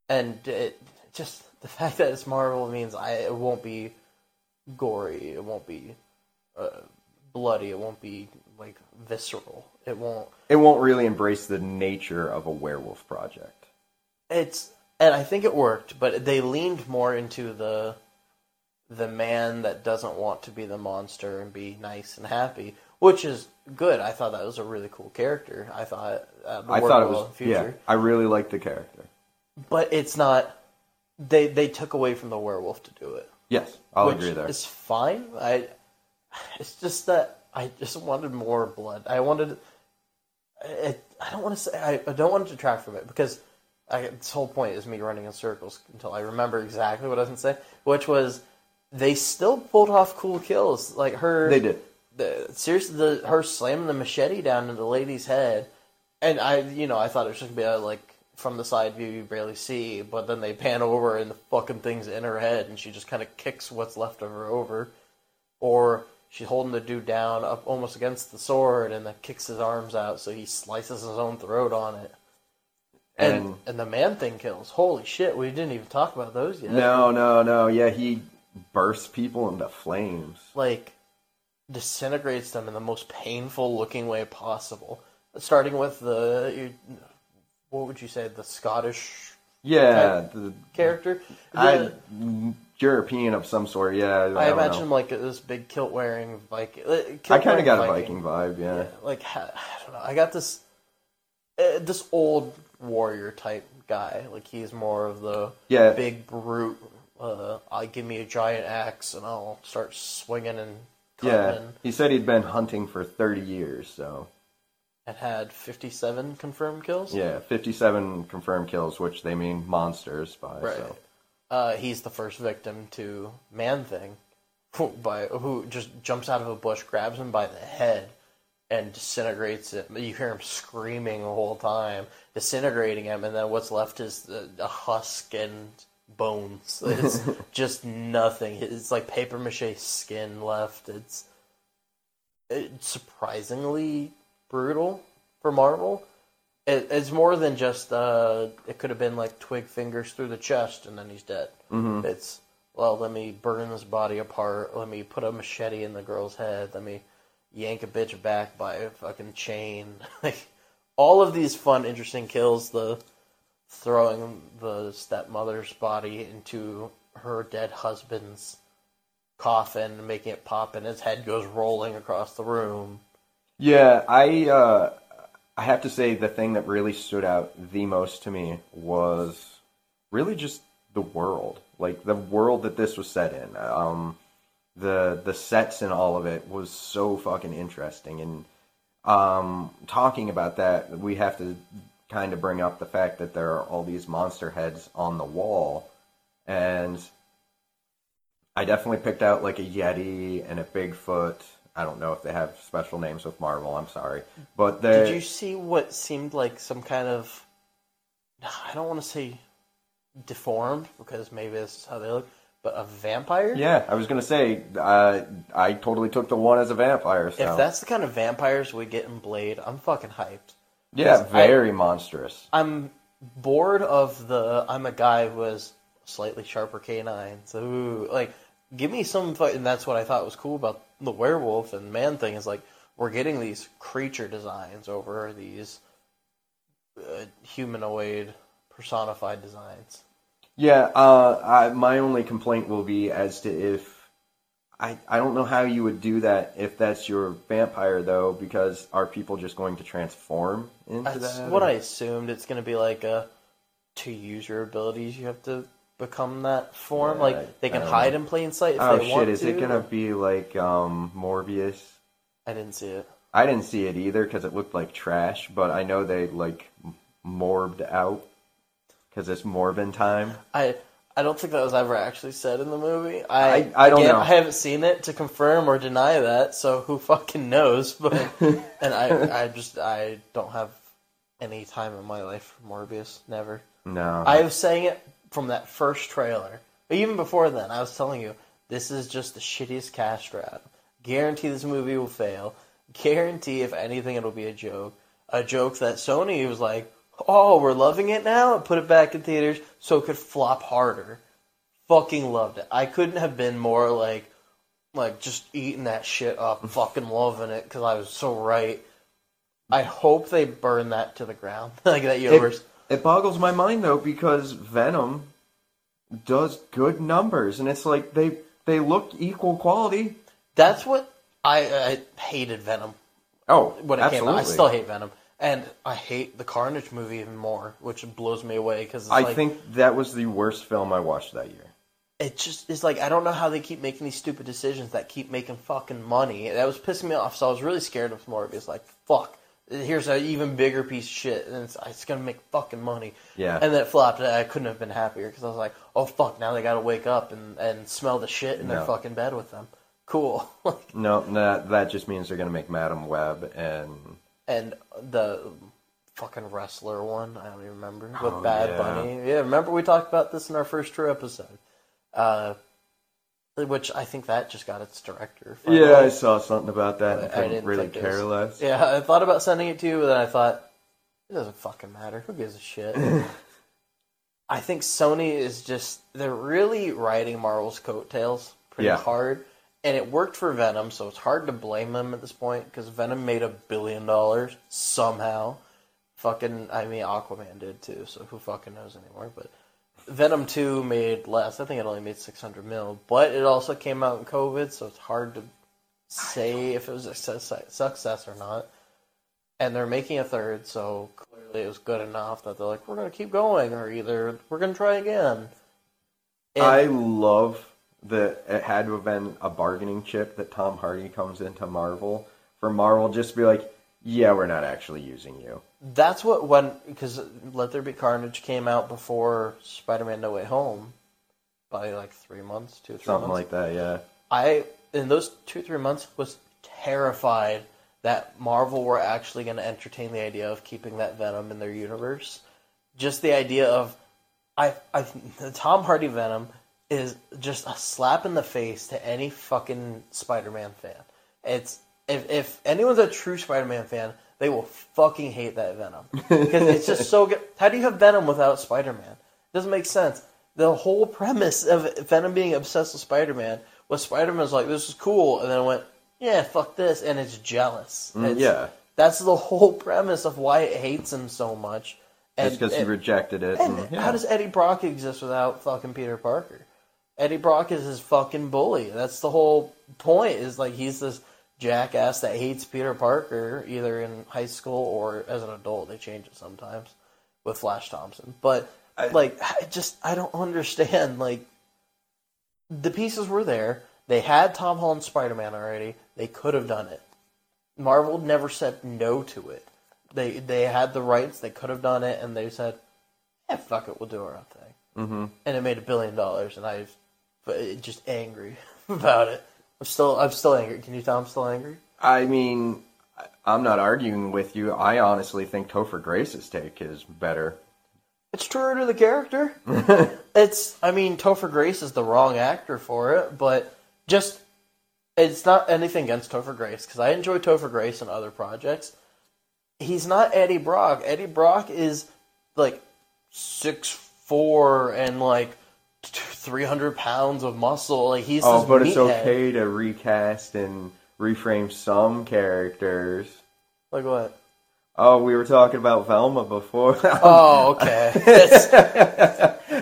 And it just the *laughs* fact that it's Marvel means I it won't be gory. It won't be uh, bloody. It won't be like visceral. It won't. It won't really embrace the nature of a werewolf project. It's and I think it worked, but they leaned more into the the man that doesn't want to be the monster and be nice and happy, which is good. I thought that was a really cool character. I thought uh, I thought it was yeah. I really liked the character. but it's not. They they took away from the werewolf to do it. Yes, I'll which agree there. is fine. I. It's just that I just wanted more blood. I wanted. It, I don't want to say. I, I don't want to detract from it because I, this whole point is me running in circles until I remember exactly what I was going to say, which was they still pulled off cool kills. Like her, They did. The, seriously, the her slamming the machete down into the lady's head, and I, you know, I thought it was just gonna be a, like from the side view you barely see, but then they pan over and the fucking thing's in her head, and she just kind of kicks what's left of her over, or she's holding the dude down up almost against the sword, and then kicks his arms out, so he slices his own throat on it. And, And- and the man thing kills. Holy shit, we didn't even talk about those yet. No, no, no. Yeah, he bursts people into flames. like disintegrates them in the most painful looking way possible. Starting with the what would you say the Scottish Yeah, the, character? I European of some sort. Yeah, I, I, imagine know. like this big kilt wearing Viking. uh, I kind of got a Viking vibe. Yeah. Yeah, like I don't know. I got this uh, this old warrior type guy. Like he's more of the Yeah. big brute. Uh, I give me a giant axe and I'll start swinging and Yeah, he said he'd been hunting for 30 years, so And had fifty seven confirmed kills. yeah, 57 confirmed kills, which they mean monsters by. Right. So. Uh, he's the first victim to Man Thing, who, by who just jumps out of a bush, grabs him by the head, and disintegrates it. You hear him screaming the whole time, disintegrating him, and then what's left is the, the husk and bones. *laughs* It's just nothing. It's like paper mache skin left. It's, it's surprisingly brutal for Marvel. It, it's more than just. Uh, it could have been like twig fingers through the chest, and then he's dead. Mhm. It's well, let me burn this body apart. Let me put a machete in the girl's head. Let me yank a bitch back by a fucking chain. *laughs* Like all of these fun, interesting kills. The throwing the stepmother's body into her dead husband's coffin, making it pop, and his head goes rolling across the room. Yeah, I uh, I have to say the thing that really stood out the most to me was really just the world, like the world that this was set in. Um, the the sets and all of it was so fucking interesting. And um, talking about that, we have to kind of bring up the fact that there are all these monster heads on the wall, and I definitely picked out like a Yeti and a Bigfoot. I don't know if they have special names with Marvel. I'm sorry, but Did you see what seemed like some kind of I don't want to say deformed because maybe this is how they look, but a vampire? Yeah, I was gonna say uh, I totally took the one as a vampire. So. If that's the kind of vampires we get in Blade, I'm fucking hyped. Yeah, 'cause I- very monstrous. I'm bored of the I'm a guy who has slightly sharper canines. Ooh, like give me some fu- and that's what I thought was cool about the werewolf and man thing is like we're getting these creature designs over these uh, humanoid personified designs. Yeah, uh, I, my only complaint will be as to if I I don't know how you would do that if that's your vampire though, because are people just going to transform into That's that? what I assumed. It's going to be like a to use your abilities, you have to become that form. Yeah, like they I can don't hide know. in plain sight if Oh they want shit! Is to. it gonna be like um, Morbius? I didn't see it. I didn't see it either because it looked like trash, but I know they like morbed out because it's Morbin time. I I don't think that was ever actually said in the movie. I I- I don't again, know. I haven't seen it to confirm or deny that, so who *laughs* fucking knows? But *laughs* and I I just I don't have any time in my life for Morbius. Never. No, I was saying it from that first trailer. Even before then, I was telling you this is just the shittiest cash grab. Guarantee this movie will fail. Guarantee if anything it'll be a joke. A joke that Sony was like, "Oh, we're loving it now," and put it back in theaters so it could flop harder. Fucking loved it. I couldn't have been more like, like just eating that shit up, mm-hmm. fucking loving it because I was so right. I hope they burn that to the ground, *laughs* like that universe. It, it boggles my mind though because Venom does good numbers, and it's like they they look equal quality. That's what I, I hated Venom Oh, when it absolutely. came out. I still hate Venom, and I hate the Carnage movie even more, which blows me away because I like, think that was the worst film I watched that year. it just is like I don't know how they keep making these stupid decisions that keep making fucking money. That was pissing me off. So I was really scared of Morbius. Like fuck, here's an even bigger piece of shit, and it's, it's gonna make fucking money. Yeah. And then it flopped. I couldn't have been happier because I was like, oh fuck, now they gotta wake up and and smell the shit in their fucking bed with them. Cool. *laughs* No, that that just means they're gonna make Madame Web and and the fucking wrestler one. I don't even remember with Oh, Bad yeah. Bunny. Yeah, remember we talked about this in our first true episode. Uh, which I think that just got its director. finally. yeah, I saw something about that. and I couldn't didn't really care less. Yeah, I thought about sending it to you, but then I thought it doesn't fucking matter. Who gives a shit? *laughs* I think Sony is just they're really riding Marvel's coattails pretty Yeah. hard, and it worked for Venom, so it's hard to blame them at this point because Venom made a billion dollars somehow. Fucking, I mean, Aquaman did too, so who fucking knows anymore? But Venom Two made less. I think it only made six hundred mil, but it also came out in COVID, so it's hard to say if it was a success, or not. And they're making a third, so clearly it was good enough that they're like, we're to keep going, or either we're to try again. And I love that it had to have been a bargaining chip that Tom Hardy comes into Marvel for Marvel just to be like, yeah, we're not actually using you. that's what when because Let There Be Carnage came out before Spider-Man: No Way Home by like three months, two or three Something months. like that, yeah. I in those two three months was terrified that Marvel were actually going to entertain the idea of keeping that Venom in their universe. Just the idea of I I the Tom Hardy Venom is just a slap in the face to any fucking Spider-Man fan. It's if if anyone's a true Spider-Man fan, they will fucking hate that Venom *laughs* because it's just so good. How do you have Venom without Spider-Man? It doesn't make sense. The whole premise of Venom being obsessed with Spider-Man was Spider-Man's like, "This is cool," and then it went, "Yeah, fuck this," and it's jealous. Mm, It's- yeah. that's the whole premise of why it hates him so much. And, Just because he rejected it. and and, yeah. how does Eddie Brock exist without fucking Peter Parker? Eddie Brock is his fucking bully. That's the whole point. Is like he's this jackass that hates Peter Parker, either in high school or as an adult. They change it sometimes with Flash Thompson, but I- like, I just I don't understand. Like, the pieces were there. They had Tom Holland Spider Man already. They could have done it. Marvel never said no to it. They they had the rights. They could have done it, and they said, "Yeah, fuck it, we'll do our own thing." Mm-hmm. And it made a billion dollars, and I, but just angry *laughs* about it. I'm still I'm still angry. Can you tell I'm still angry? I mean, I'm not arguing with you. I honestly think Topher Grace's take is better. It's truer to the character. *laughs* it's I mean Topher Grace is the wrong actor for it, but just it's not anything against Topher Grace because I enjoy Topher Grace in other projects. He's not Eddie Brock. Eddie Brock is like six four and like three hundred pounds of muscle. Like he's Oh, but it's okay to recast and reframe some characters. Like what? Oh, we were talking about Velma before. *laughs* Oh, okay. *laughs* It's-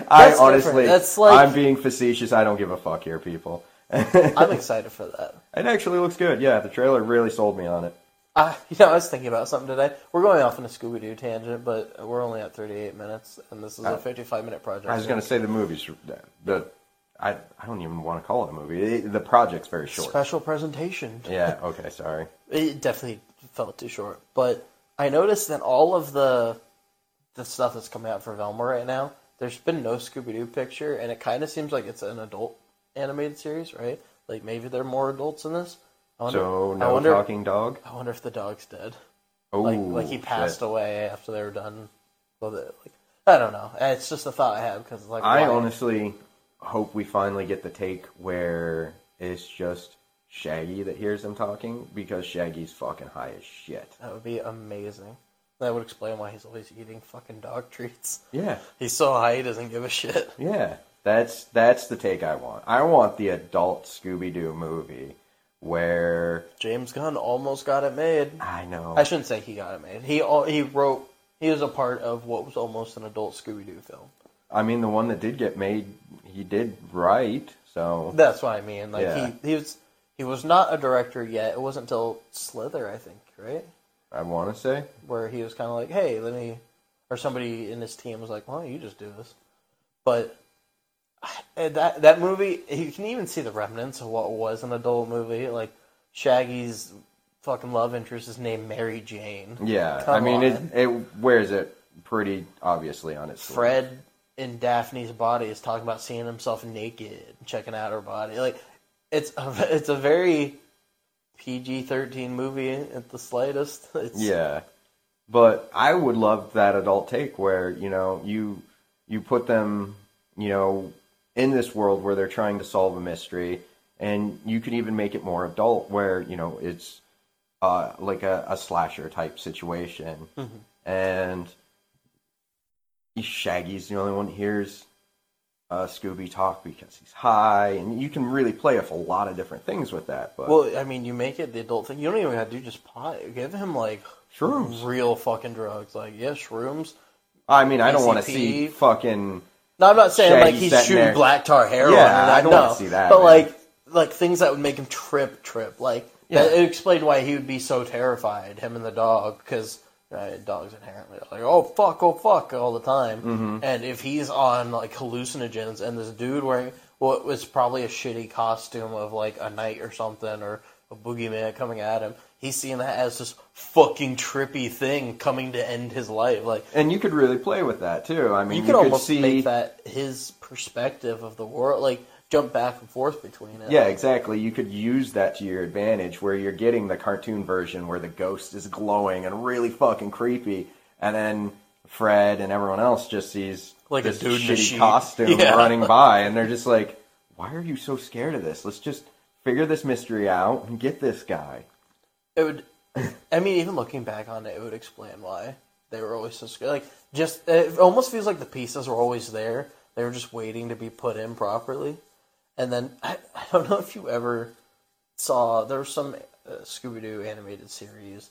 I honestly. That's like- I'm being facetious. I don't give a fuck here, people. I'm *laughs* excited for that. It actually looks good. Yeah, the trailer really sold me on it. Uh, *laughs* you know, I was thinking about something today. We're going off on a Scooby Doo tangent, but we're only at 38 minutes, and this is a Uh, 55 minute project. I was going to say the movies. The I I don't even want to call it a movie. It- the project's very short. special presentation. Yeah. *laughs* Okay. Sorry. It definitely felt too short, but I noticed that all of the the stuff that's coming out for Velma right now, there's been no Scooby Doo picture, and it kind of seems like it's an adult animated series, right? Like maybe there are more adults in this. Wonder, So I no wonder, talking dog. I wonder if the dog's dead. Oh, like like he passed shit. away after they were done with it. Like I don't know. Uh, it's just a thought I had because like I why- honestly hope we finally get the take where it's just Shaggy that hears them talking because Shaggy's fucking high as shit. that would be amazing. That would explain why he's always eating fucking dog treats. Yeah. He's so high he doesn't give a shit. Yeah, that's that's the take I want. I want the adult Scooby Doo movie where James Gunn almost got it made. I know. I shouldn't say he got it made. He al- he wrote. He was a part of what was almost an adult Scooby Doo film. I mean, the one that did get made, he did write. So That's what I mean. Like Yeah. he he was he was not a director yet. It wasn't until Slither, I think, right? I want to say, where he was kind of like, "Hey, let me," or somebody in his team was like, "Why don't you just do this?" But that that movie, you can even see the remnants of what was an adult movie. Like Shaggy's fucking love interest is named Mary Jane. yeah. Come I mean, on. it it wears it pretty obviously on its sleeve. Fred in Daphne's body is talking about seeing himself naked, checking out her body. Like it's a, it's a very PG thirteen movie at the slightest. *laughs* It's, Yeah, but I would love that adult take where you know you you put them you know in this world where they're trying to solve a mystery, and you could even make it more adult where you know it's uh, like a, a slasher type situation, and Shaggy's the only one that hears uh, Scooby talk because he's high, and you can really play off a lot of different things with that. But Well, I mean, you make it the adult thing. You don't even have to do just pot. Give him like Shrooms. real fucking drugs. Like yeah, shrooms. I mean, I don't want to see fucking. No, I'm not saying like he's shooting there. black tar heroin. Yeah, or. I don't no. see that, But man. like, like things that would make him trip, trip. Like Yeah. that, it explained why he would be so terrified. Him and the dog, because uh, dogs inherently are like, oh fuck, oh fuck, all the time. Mm-hmm. And if he's on like hallucinogens, and this dude wearing what was probably a shitty costume of like a knight or something, or a boogeyman coming at him, he's seeing that as this fucking trippy thing coming to end his life. Like And you could really play with that too. I mean, you you, could could almost see. make that his perspective of the world, like jump back and forth between it. Yeah, exactly. You could use that to your advantage, where you're getting the cartoon version where the ghost is glowing and really fucking creepy, and then Fred and everyone else just sees Like a this dude a shitty sheet. costume *laughs* Yeah. running by, and they're just like, "Why are you so scared of this? Let's just figure this mystery out and get this guy." It would. I mean, even looking back on it, it would explain why they were always so scared. Like, just it almost feels like the pieces were always there. They were just waiting to be put in properly. And then I, I don't know if you ever saw there was some uh, Scooby Doo animated series,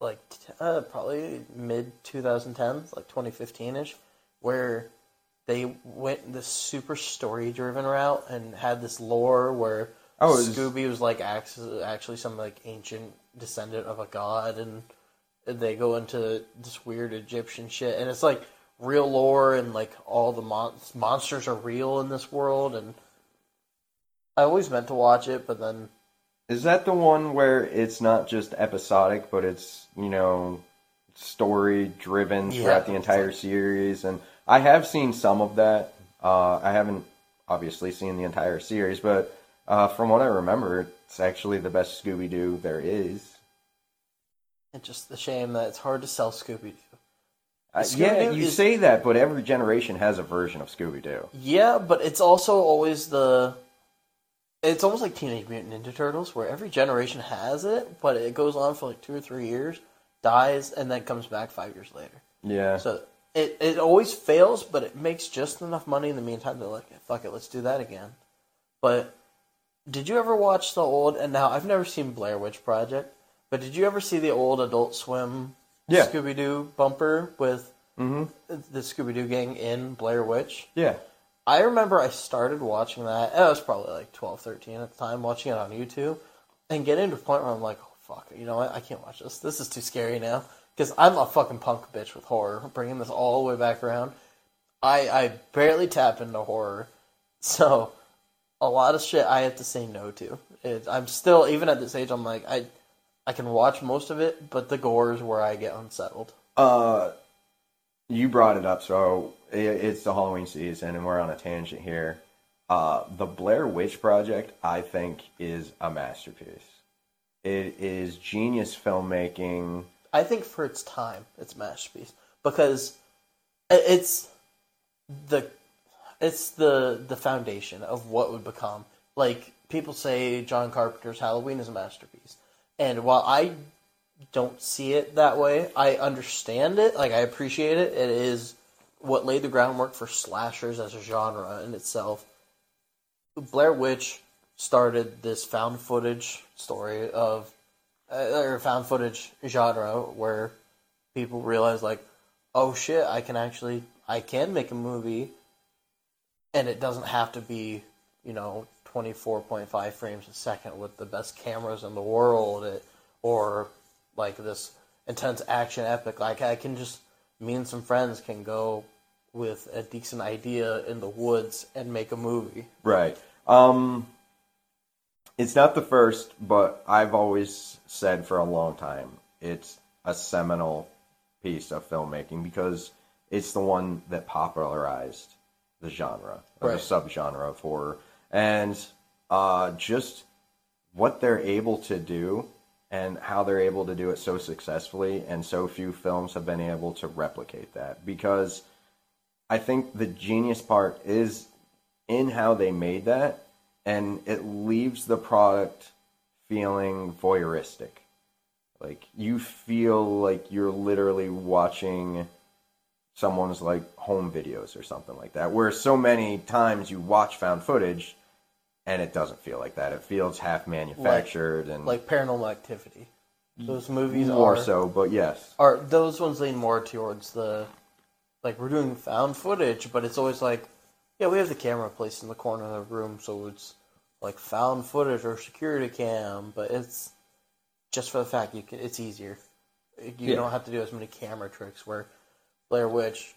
like uh, probably mid 2010s, like 2015 ish, where they went this super story driven route and had this lore where Oh, was- Scooby was like act- actually some like ancient descendant of a god, and they go into this weird Egyptian shit, and it's like real lore, and like all the mon- monsters are real in this world, and I always meant to watch it, but then Is that the one where it's not just episodic, but it's you know story driven Yeah, throughout the entire like- series? And I have seen some of that. Uh, I haven't obviously seen the entire series, but uh, from what I remember, it's actually the best Scooby Doo there is. it's just a shame that it's hard to sell Scooby Doo. Uh, yeah, you is- say that, but every generation has a version of Scooby Doo. Yeah, but it's also always the. It's almost like Teenage Mutant Ninja Turtles, where every generation has it, but it goes on for like two or three years, dies, and then comes back five years later. Yeah. So it it always fails, but it makes just enough money in the meantime. They're like, fuck it, let's do that again. But did you ever watch the old? And now I've never seen Blair Witch Project, but did you ever see the old Adult Swim Yeah. Scooby Doo bumper with hmm the Scooby Doo gang in Blair Witch? Yeah. I remember I started watching that. I was probably like 12, 13 at the time, watching it on YouTube, and getting to a point where I'm like, oh, fuck, you know what? I can't watch this. This is too scary now. Because I'm a fucking punk bitch with horror. Bringing this all the way back around. I, I barely tap into horror. *laughs* So, a lot of shit I have to say no to. It, I'm still, even at this age, I'm like, I, I can watch most of it, but the gore is where I get unsettled. Uh, you brought it up, so i it's the Halloween season, and we're on a tangent here. Uh, the Blair Witch Project, I think, is a masterpiece. It is genius filmmaking. I think for its time, it's a masterpiece because it's the it's the the foundation of what would become. Like people say, John Carpenter's Halloween is a masterpiece, and while I don't see it that way, I understand it. Like I appreciate it. It is what laid the groundwork for slashers as a genre in itself. Blair Witch started this found footage story of uh, or found footage genre where people realize like, oh shit, I can actually I can make a movie, and it doesn't have to be you know twenty four point five frames a second with the best cameras in the world, it, or like this intense action epic. Like I can just me and some friends can go with a decent idea in the woods and make a movie. Right. Um, it's not the first, but I've always said for a long time it's a seminal piece of filmmaking because it's the one that popularized the genre, or Right. the subgenre of horror, and uh, just what they're able to do and how they're able to do it so successfully, and so few films have been able to replicate that because. I think the genius part is in how they made that, and it leaves the product feeling voyeuristic. Like you feel like you're literally watching someone's like home videos or something like that. Where so many times you watch found footage and it doesn't feel like that. It feels half manufactured and Like Paranormal Activity. Those movies more are so, but yes. are those ones lean more towards the like we're doing found footage, but it's always like yeah, we have the camera placed in the corner of the room, so it's like found footage or security cam, but it's just for the fact you can, it's easier. You Yeah. don't have to do as many camera tricks. Where Blair Witch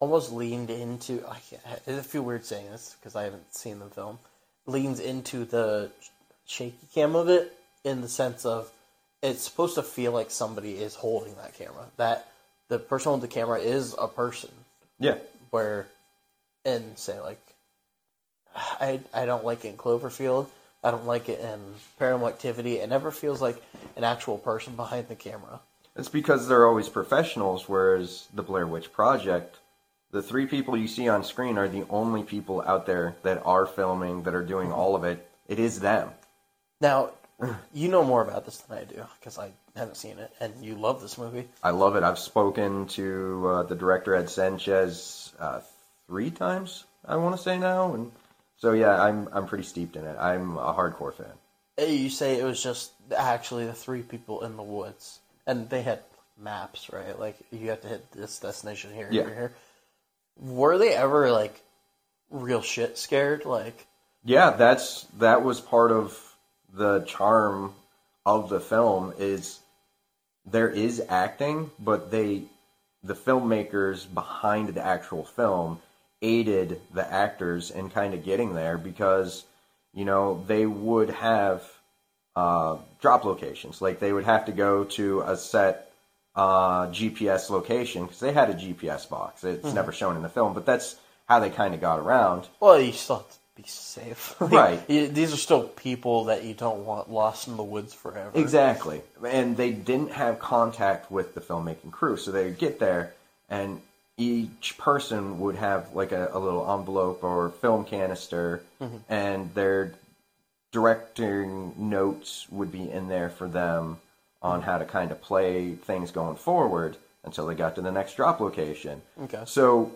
almost leaned into. I can't, I feel weird saying this because I haven't seen the film. Leans into the shaky cam of it in the sense of it's supposed to feel like somebody is holding that camera. That the person with the camera is a person. Yeah. Where, and say like, I I don't like it in Cloverfield. I don't like it in Paranormal Activity. It never feels like an actual person behind the camera. It's because they're always professionals, whereas the Blair Witch Project, the three people you see on screen are the only people out there that are filming, that are doing all of it. It is them. Now, *sighs* you know more about this than I do because I haven't seen it, and you love this movie. I love it. I've spoken to uh, the director Ed Sanchez uh, three times, I want to say now, and so yeah, I'm I'm pretty steeped in it. I'm a hardcore fan. You say it was just actually the three people in the woods, and they had maps, right? Like you have to hit this destination here, Yeah. here, here. Were they ever like real shit scared? Like Yeah, that's that was part of the charm of the film is there is acting, but they the filmmakers behind the actual film aided the actors in kind of getting there because you know they would have uh, drop locations like they would have to go to a set uh, GPS location because they had a GPS box. It's never shown in the film, but that's how they kind of got around. Well, you still have to be safe. *laughs* Like, Right. you- these are still people that you don't want lost in the woods forever. Exactly. And they didn't have contact with the filmmaking crew. So they would get there, and each person would have like a, a little envelope or film canister, and their directing notes would be in there for them on how to kind of play things going forward until they got to the next drop location. Okay. So,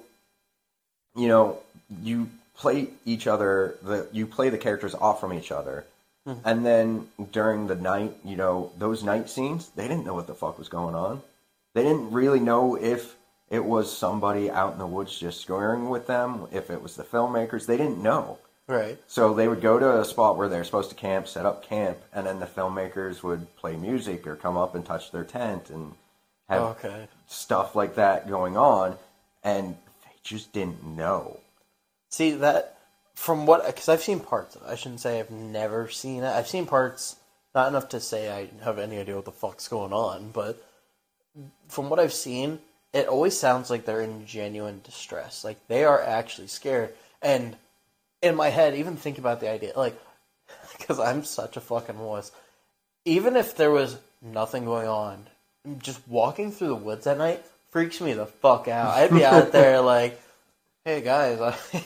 you know, you play each other, the you play the characters off from each other. Mm-hmm. And then during the night, you know, those night scenes, they didn't know what the fuck was going on. They didn't really know if it was somebody out in the woods just screwing with them, if it was the filmmakers. They didn't know. Right. So they would go to a spot where they're supposed to camp, set up camp, and then the filmmakers would play music or come up and touch their tent and have Okay. stuff like that going on, and they just didn't know. See that from what because I've seen parts of it. I shouldn't say I've never seen it. I've seen parts, not enough to say I have any idea what the fuck's going on, but from what I've seen, it always sounds like they're in genuine distress. Like they are actually scared. And in my head, even think about the idea, like, *laughs* because I'm such a fucking wuss. Even if there was nothing going on, just walking through the woods at night freaks me the fuck out. I'd be out there *laughs* like, hey guys, I, *laughs*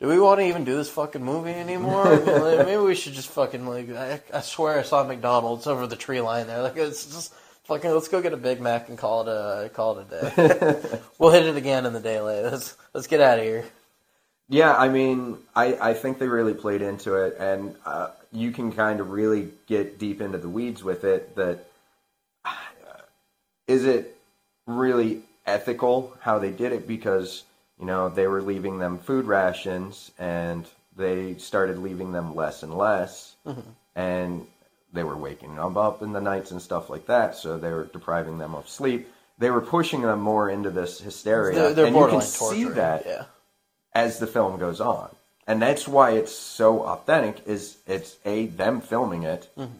do we want to even do this fucking movie anymore? Maybe we should just fucking like. I, I swear I saw McDonald's over the tree line there. Like it's just fucking. Let's go get a Big Mac and call it a call it a day. we'll hit it again in the daylight. Let's let's get out of here. Yeah, I mean, I, I think they really played into it, and uh, you can kind of really get deep into the weeds with it. That uh, is it really ethical how they did it? Because you know they were leaving them food rations, and they started leaving them less and less, and they were waking them up in the nights and stuff like that. So they were depriving them of sleep. They were pushing them more into this hysteria, They're, they're and you can see that Yeah. As the film goes on. And that's why it's so authentic is it's a them filming it. Mm-hmm.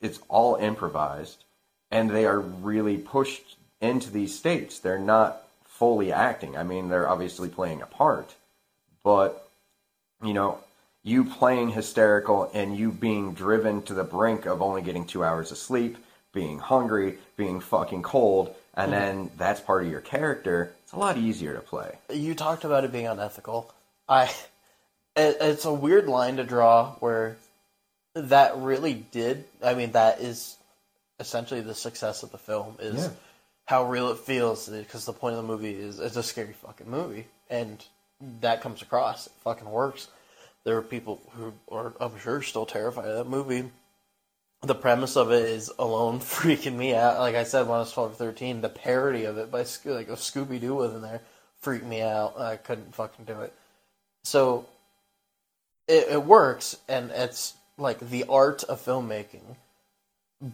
It's all improvised and they are really pushed into these states. They're not fully acting. I mean, they're obviously playing a part, but you know, you playing hysterical and you being driven to the brink of only getting 2 hours of sleep, being hungry, being fucking cold, and mm-hmm. then that's part of your character. A lot easier to play. you talked about it being unethical. I, it, it's a weird line to draw where that really did. I mean, that is essentially the success of the film is Yeah. how real it feels. Because the point of the movie is it's a scary fucking movie, and that comes across. It fucking works. There are people who are, I'm sure, still terrified of that movie. The premise of it is alone *laughs* freaking me out. Like I said when I was 12 or 13, the parody of it by like a Scooby Doo was in there freaked me out. I couldn't fucking do it. So it, it works, and it's like the art of filmmaking,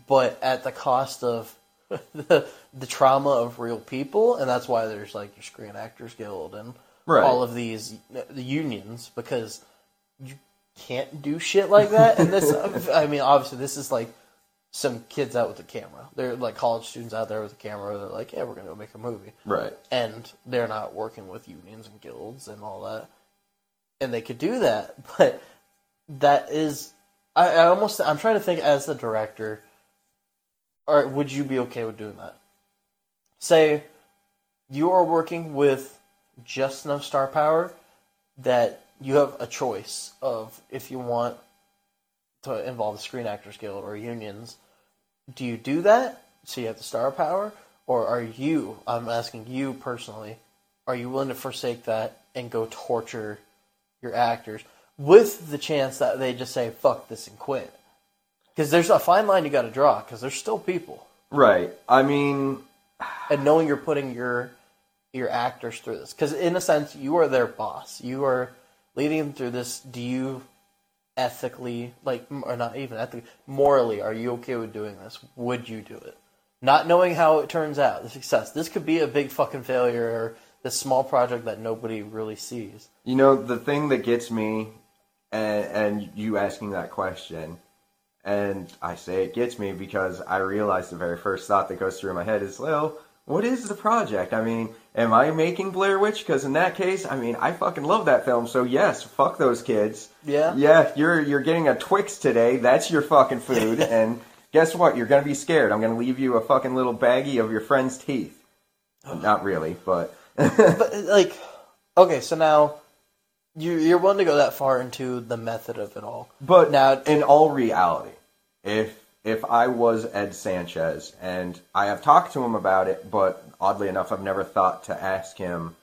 but at the cost of *laughs* the, the trauma of real people, and that's why there's like your Screen Actors Guild and Right. all of these uh, the unions because you can't do shit like that. And this, I mean, obviously, this is like some kids out with a camera. They're like college students out there with a camera. They're like, yeah, we're gonna go make a movie Right. and they're not working with unions and guilds and all that. And they could do that, *laughs* but that is, I, I almost, I'm trying to think as the director, or would you be okay with doing that? Say you are working with just enough star power that you have a choice of if you want to involve the Screen Actors Guild or unions. Do you do that so you have the star power, or are you? I'm asking you personally. Are you willing to forsake that and go torture your actors with the chance that they just say "fuck this" and quit? Because there's a fine line you got to draw. Because there's still people, Right. I mean, and knowing you're putting your your actors through this. Because in a sense, you are their boss. You are leading them through this. Do you ethically, like, or not even ethically, morally, are you okay with doing this? Would you do it? Not knowing how it turns out, the success. This could be a big fucking failure or this small project that nobody really sees. You know, the thing that gets me, and, and you asking that question, and I say it gets me because I realize the very first thought that goes through my head is, well, what is the project? I mean, am I making Blair Witch? Because in that case, I mean, I fucking love that film. So yes, fuck those kids. Yeah? Yeah, you're you're getting a Twix today. That's your fucking food. *laughs* and guess what? You're gonna be scared. I'm gonna leave you a fucking little baggie of your friend's teeth. *sighs* Not really, but *laughs* But, like, okay, so now you, you're willing to go that far into the method of it all. But Now- in all reality, if if I was Ed Sanchez and I have talked to him about it, but oddly enough, I've never thought to ask him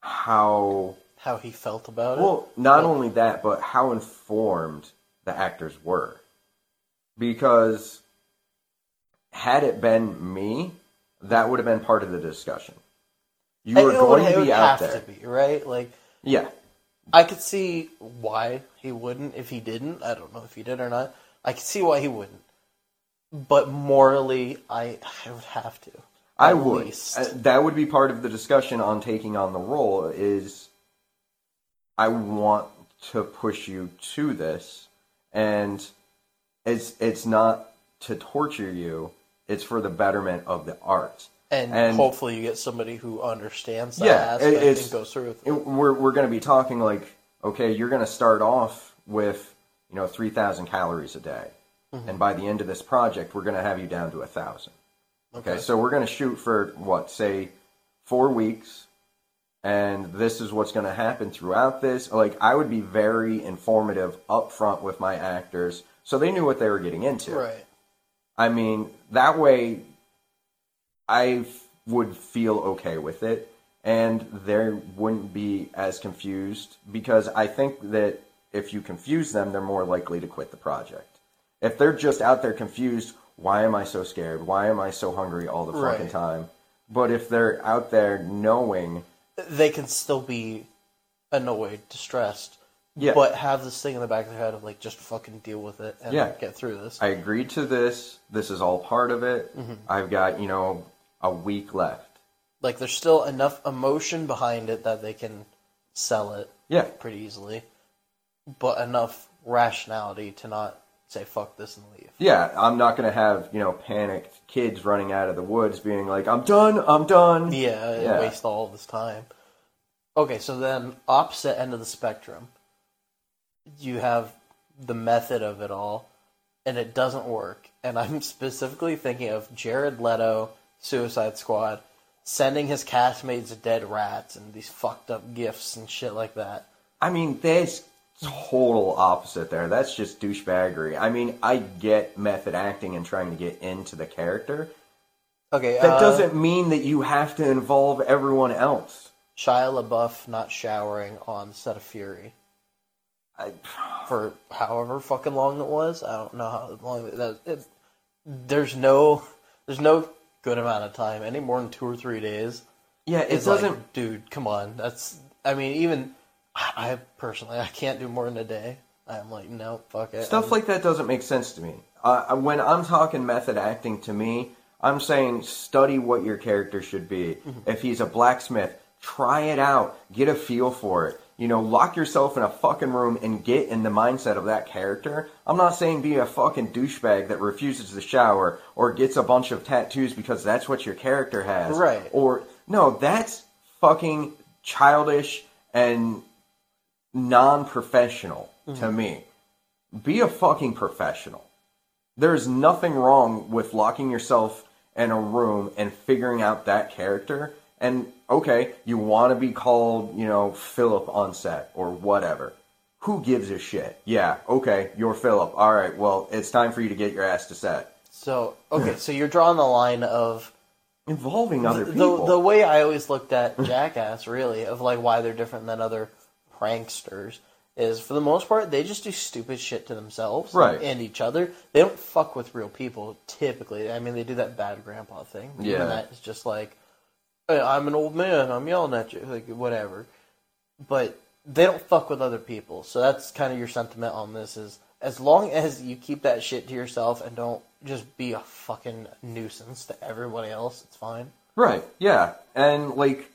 how. How he felt about it. Well, not only that, but how informed the actors were, because had it been me, that would have been part of the discussion. You were would- going it to would be out there, to be, right? Like, yeah. I could see why he wouldn't if he didn't. I don't know if he did or not. I could see why he wouldn't. But morally, I, I would have to. I would. least. Uh, That would be part of the discussion on taking on the role. Is I want to push you to this, and it's it's not to torture you. It's for the betterment of the art. And, And- hopefully you get somebody who understands that Yeah, aspect it- it's- and goes through with it. We're we're going to be talking like, okay, you're going to start off with you know three thousand calories a day, Mm-hmm. and by the end of this project, we're going to have you down to a thousand. Okay, so we're going to shoot for what, say, four weeks, and this is what's going to happen throughout this. Like, I would be very informative up front with my actors, so they knew what they were getting into. Right. I mean, that way, I f- would feel okay with it, and they wouldn't be as confused because I think that if you confuse them, they're more likely to quit the project. If they're just out there confused, why am I so scared? Why am I so hungry all the fucking Right. time? But if they're out there knowing, They can still be annoyed, distressed, yeah, but have this thing in the back of their head of like, just fucking deal with it and Yeah. get through this. I agreed to this. This is all part of it. Mm-hmm. I've got you know a week left. like, there's still enough emotion behind it that they can sell it Yeah, pretty easily, but enough rationality to not say fuck this and leave. Yeah, I'm not gonna have you know panicked kids running out of the woods, being like, "I'm done, I'm done." Yeah, Yeah. waste all this time. Okay, so then opposite end of the spectrum, you have the method of it all, and it doesn't work. And I'm *laughs* specifically thinking of Jared Leto, Suicide Squad, sending his castmates dead rats and these fucked up gifts and shit like that. I mean, that's total opposite there. That's just douchebaggery. I mean, I get method acting and trying to get into the character. Okay, That uh, doesn't mean that you have to involve everyone else. Shia LaBeouf not showering on set of Fury I, for however fucking long it was. I don't know how long that. It, there's no, there's no good amount of time, any more than two or three days. yeah, it doesn't. like, dude, come on. That's, I mean, even I personally, *laughs* I can't do more than a day. I'm like, no, fuck it. Stuff I'm- like that doesn't make sense to me. Uh, when I'm talking method acting to me, I'm saying study what your character should be. If he's a blacksmith, try it out, get a feel for it. You know, lock yourself in a fucking room and get in the mindset of that character. I'm not saying be a fucking douchebag that refuses to shower or gets a bunch of tattoos because that's what your character has. Right. Or, no, that's fucking childish and non professional to mm-hmm. me be a fucking professional. There's nothing wrong with locking yourself in a room and figuring out that character. And okay, you want to be called, you know, Philip on set or whatever. Who gives a shit? Yeah, okay, you're Philip. All right, well, it's time for you to get your ass to set. So, okay, so you're drawing the line of Involving other the, people. the way I always looked at Jackass, really, of like why they're different than other pranksters, is for the most part they just do stupid shit to themselves Right. and each other. They don't fuck with real people typically. I mean, they do that bad grandpa thing. Yeah. that is just like, hey, I'm an old man. I'm yelling at you, like whatever. But they don't fuck with other people. So that's kind of your sentiment on this is as long as you keep that shit to yourself and don't just be a fucking nuisance to everybody else, it's fine. Right. Yeah. And like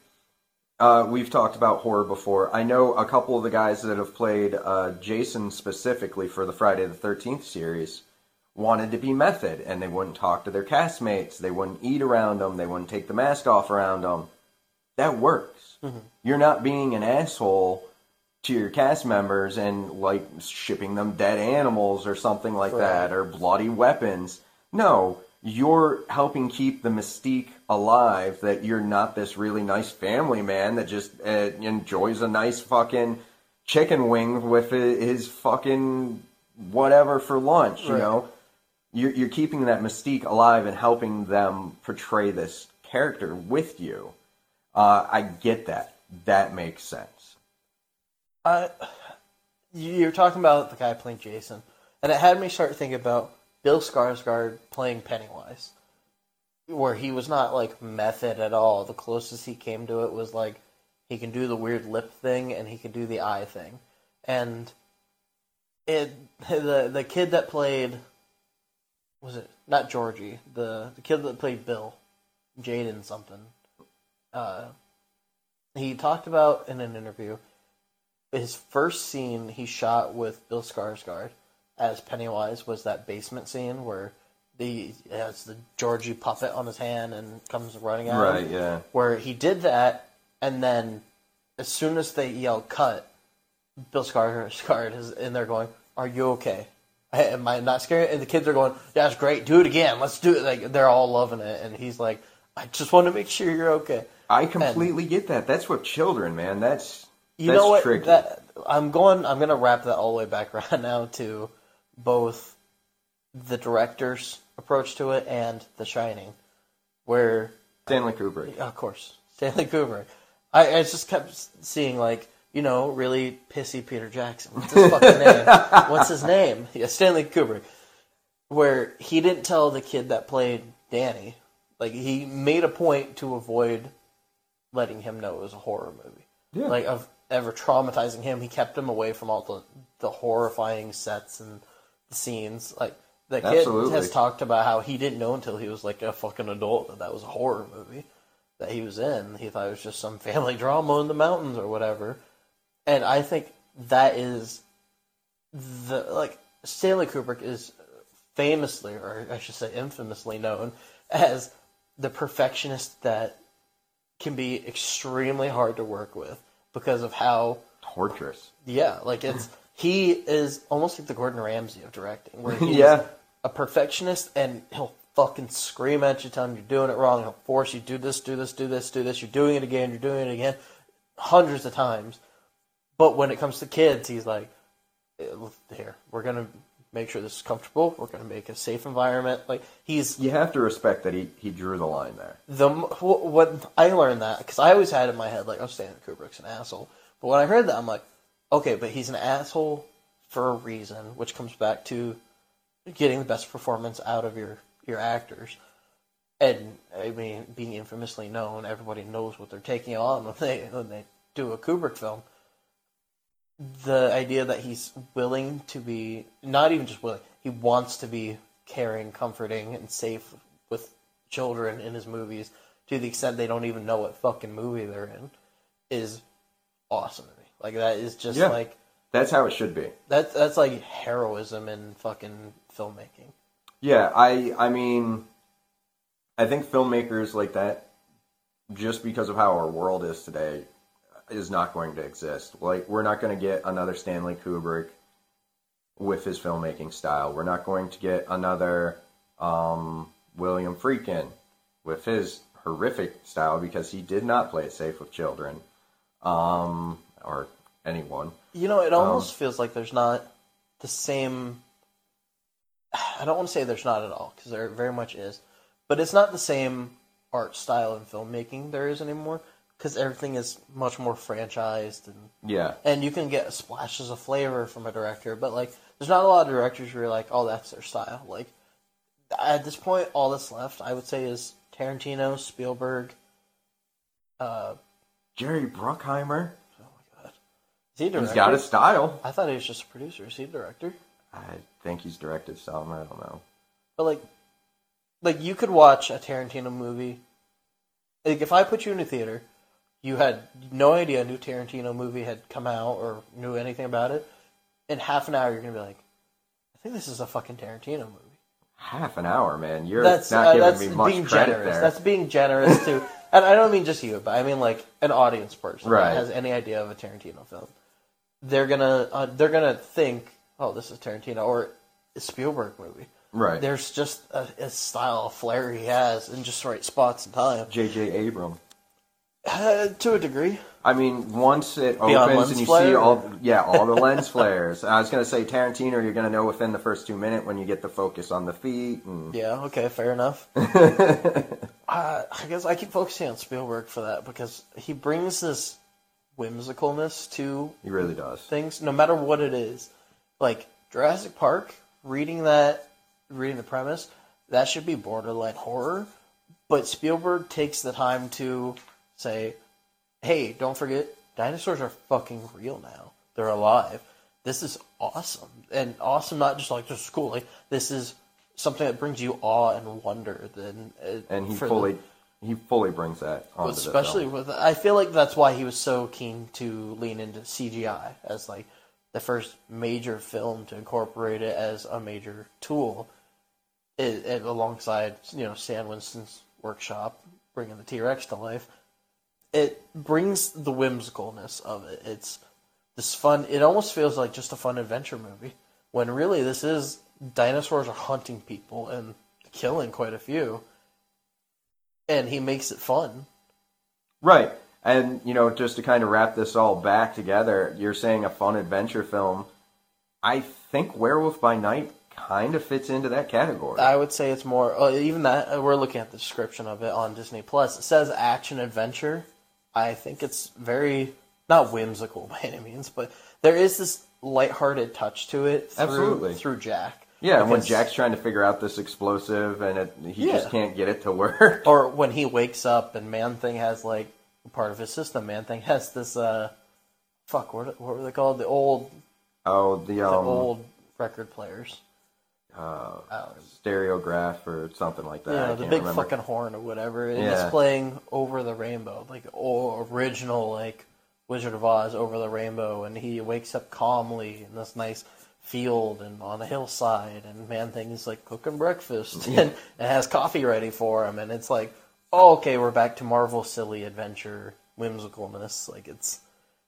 uh, we've talked about horror before. I know a couple of the guys that have played uh, Jason specifically for the Friday the Thirteenth series wanted to be method, and they wouldn't talk to their castmates. They wouldn't eat around them. They wouldn't take the mask off around them. That works. You're not being an asshole to your cast members and like shipping them dead animals or something like that or bloody weapons. No, you're helping keep the mystique alive that you're not this really nice family man that just uh, enjoys a nice fucking chicken wing with his fucking whatever for lunch, you Right. know? You're, you're keeping that mystique alive and helping them portray this character with you. Uh, I get that. That makes sense. I, you're talking about the guy playing Jason, and it had me start thinking about Bill Skarsgård playing Pennywise, where he was not like method at all. The closest he came to it was like he can do the weird lip thing and he can do the eye thing, and it the the kid that played was it not Georgie the the kid that played Bill, Jaeden something. Uh, he talked about in an interview his first scene he shot with Bill Skarsgård as Pennywise was that basement scene where the has the Georgie puppet on his hand and comes running out. Right, yeah. Where he did that, and then as soon as they yell "cut," Bill Skarsgård *laughs* is in there going, "Are you okay? Am I not scared?" And the kids are going, "That's great. Do it again. Let's do it." Like they're all loving it, and he's like, "I just want to make sure you're okay." I completely get that. That's what children, man. That's You that's know what? tricky. That I'm going. I'm going to wrap that all the way back *laughs* around now to both the director's approach to it and The Shining, where Stanley Kubrick. of course Stanley Kubrick. I, I just kept seeing like you know really pissy Peter Jackson. What's his fucking name? *laughs* What's his name? Yeah, Stanley Kubrick. Where he didn't tell the kid that played Danny, like he made a point to avoid letting him know it was a horror movie Yeah. like of ever traumatizing him. He kept him away from all the the horrifying sets and scenes. Like the kid Absolutely. has talked about how he didn't know until he was like a fucking adult that that was a horror movie that he was in. He thought it was just some *laughs* family drama in the mountains or whatever. And I think that is the like Stanley Kubrick is famously, or I should say infamously known as the perfectionist that can be extremely hard to work with because of how Torturous. yeah, like it's he is almost like the Gordon Ramsay of directing, where he's *laughs* Yeah. a perfectionist and he'll fucking scream at you, telling you you're doing it wrong. He'll force you do this, do this, do this, do this. You're doing it again. You're doing it again, hundreds of times. But when it comes to kids, he's like, "Eh, "Here, we're gonna make sure this is comfortable. We're gonna make a safe environment." Like he's You have to respect that he, he drew the line there. the wh- when I learned that because I always had in my head like, "Oh, Stanley Kubrick's an asshole," but when I heard that, I'm like, "Okay, but he's an asshole for a reason," which comes back to getting the best performance out of your your actors. And I mean, being infamously known, everybody knows what they're taking on when they when they do a Kubrick film. The idea that he's willing to be not even just willing, he wants to be caring, comforting, and safe with children in his movies to the extent they don't even know what fucking movie they're in is awesome. Like that is just Yeah. like That's how it should be. that that's like heroism in fucking filmmaking. Yeah, I I mean I think filmmakers like that just because of how our world is today is not going to exist. Like we're not going to get another Stanley Kubrick with his filmmaking style. We're not going to get another um, William Friedkin with his horrific style because he did not play it safe with children um, or anyone. You know, it almost feels like there's not the same. I don't want to say there's not at all because there very much is, but it's not the same art style in filmmaking there is anymore because everything is much more franchised and Yeah, and you can get splashes of flavor from a director, but like there's not a lot of directors where you're like, oh, that's their style. Like at this point, all that's left, I would say, is Tarantino, Spielberg. Uh, Jerry Bruckheimer. My god, He's got a style. I thought he was just a producer. Is he a director? I think he's directed some. I don't know. But like, like you could watch a Tarantino movie. Like if I put you in a theater, you had no idea a new Tarantino movie had come out or knew anything about it. In half an hour, you're gonna be like, I think this is a fucking Tarantino movie. Half an hour, man. You're That's not uh, giving that's me much being credit generous. there. That's being generous to, *laughs* and I don't mean just you, but I mean like an audience person Right. that has any idea of a Tarantino film. They're gonna uh, they're gonna think, oh, this is Tarantino or a Spielberg movie. right. There's just a, a style, a flair he has in just right spots and time. J.J. Abram. Uh, to a degree. I mean, once it Beyond opens and you flare, see all, yeah, all the lens flares. I was gonna say Tarantino, you're gonna know within the first two minutes when you get the focus on the feet. And *laughs* Yeah, okay, fair enough. *laughs* uh, I guess I keep focusing on Spielberg for that because he brings this whimsicalness to he really does. things, no matter what it is. Like Jurassic Park, reading that, reading the premise, that should be borderline horror. But Spielberg takes the time to say, "Hey, don't forget, dinosaurs are fucking real now. They're alive. This is awesome, and awesome not just like this is cool. Like this is something that brings you awe and wonder. Then, uh, And he for the- fully, he fully brings that onto especially with I feel like that's why he was so keen to lean into CGI as like the first major film to incorporate it as a major tool, it, it, alongside you know Stan Winston's workshop bringing the T Rex to life. It brings the whimsicalness of it. It's this fun. It almost feels like just a fun adventure movie when really this is dinosaurs are hunting people and killing quite a few and he makes it fun. Right. And, you know, just to kind of wrap this all back together, you're saying a fun adventure film. I think Werewolf by Night kind of fits into that category. I would say it's more uh, even that uh, we're looking at the description of it on Disney Plus. It says action adventure. I think it's very not whimsical *laughs* by any means, but there is this lighthearted touch to it through Absolutely. through Jack. Yeah, and when Jack's trying to figure out this explosive and it, he Yeah. just can't get it to work. *laughs* or when he wakes up and Man Thing has like part of his system. Man Thing has this uh, fuck what what were they called? The old Oh, the, the um, old record players. uh, I stereograph or something like that. Yeah, the big remember. fucking horn or whatever. And Yeah. it's playing over the rainbow, like original like Wizard of Oz over the rainbow, and he wakes up calmly in this nice field and on a hillside, and Man things like cooking breakfast and, and has coffee ready for him, and it's like, oh, okay, we're back to Marvel silly adventure whimsicalness. Like it's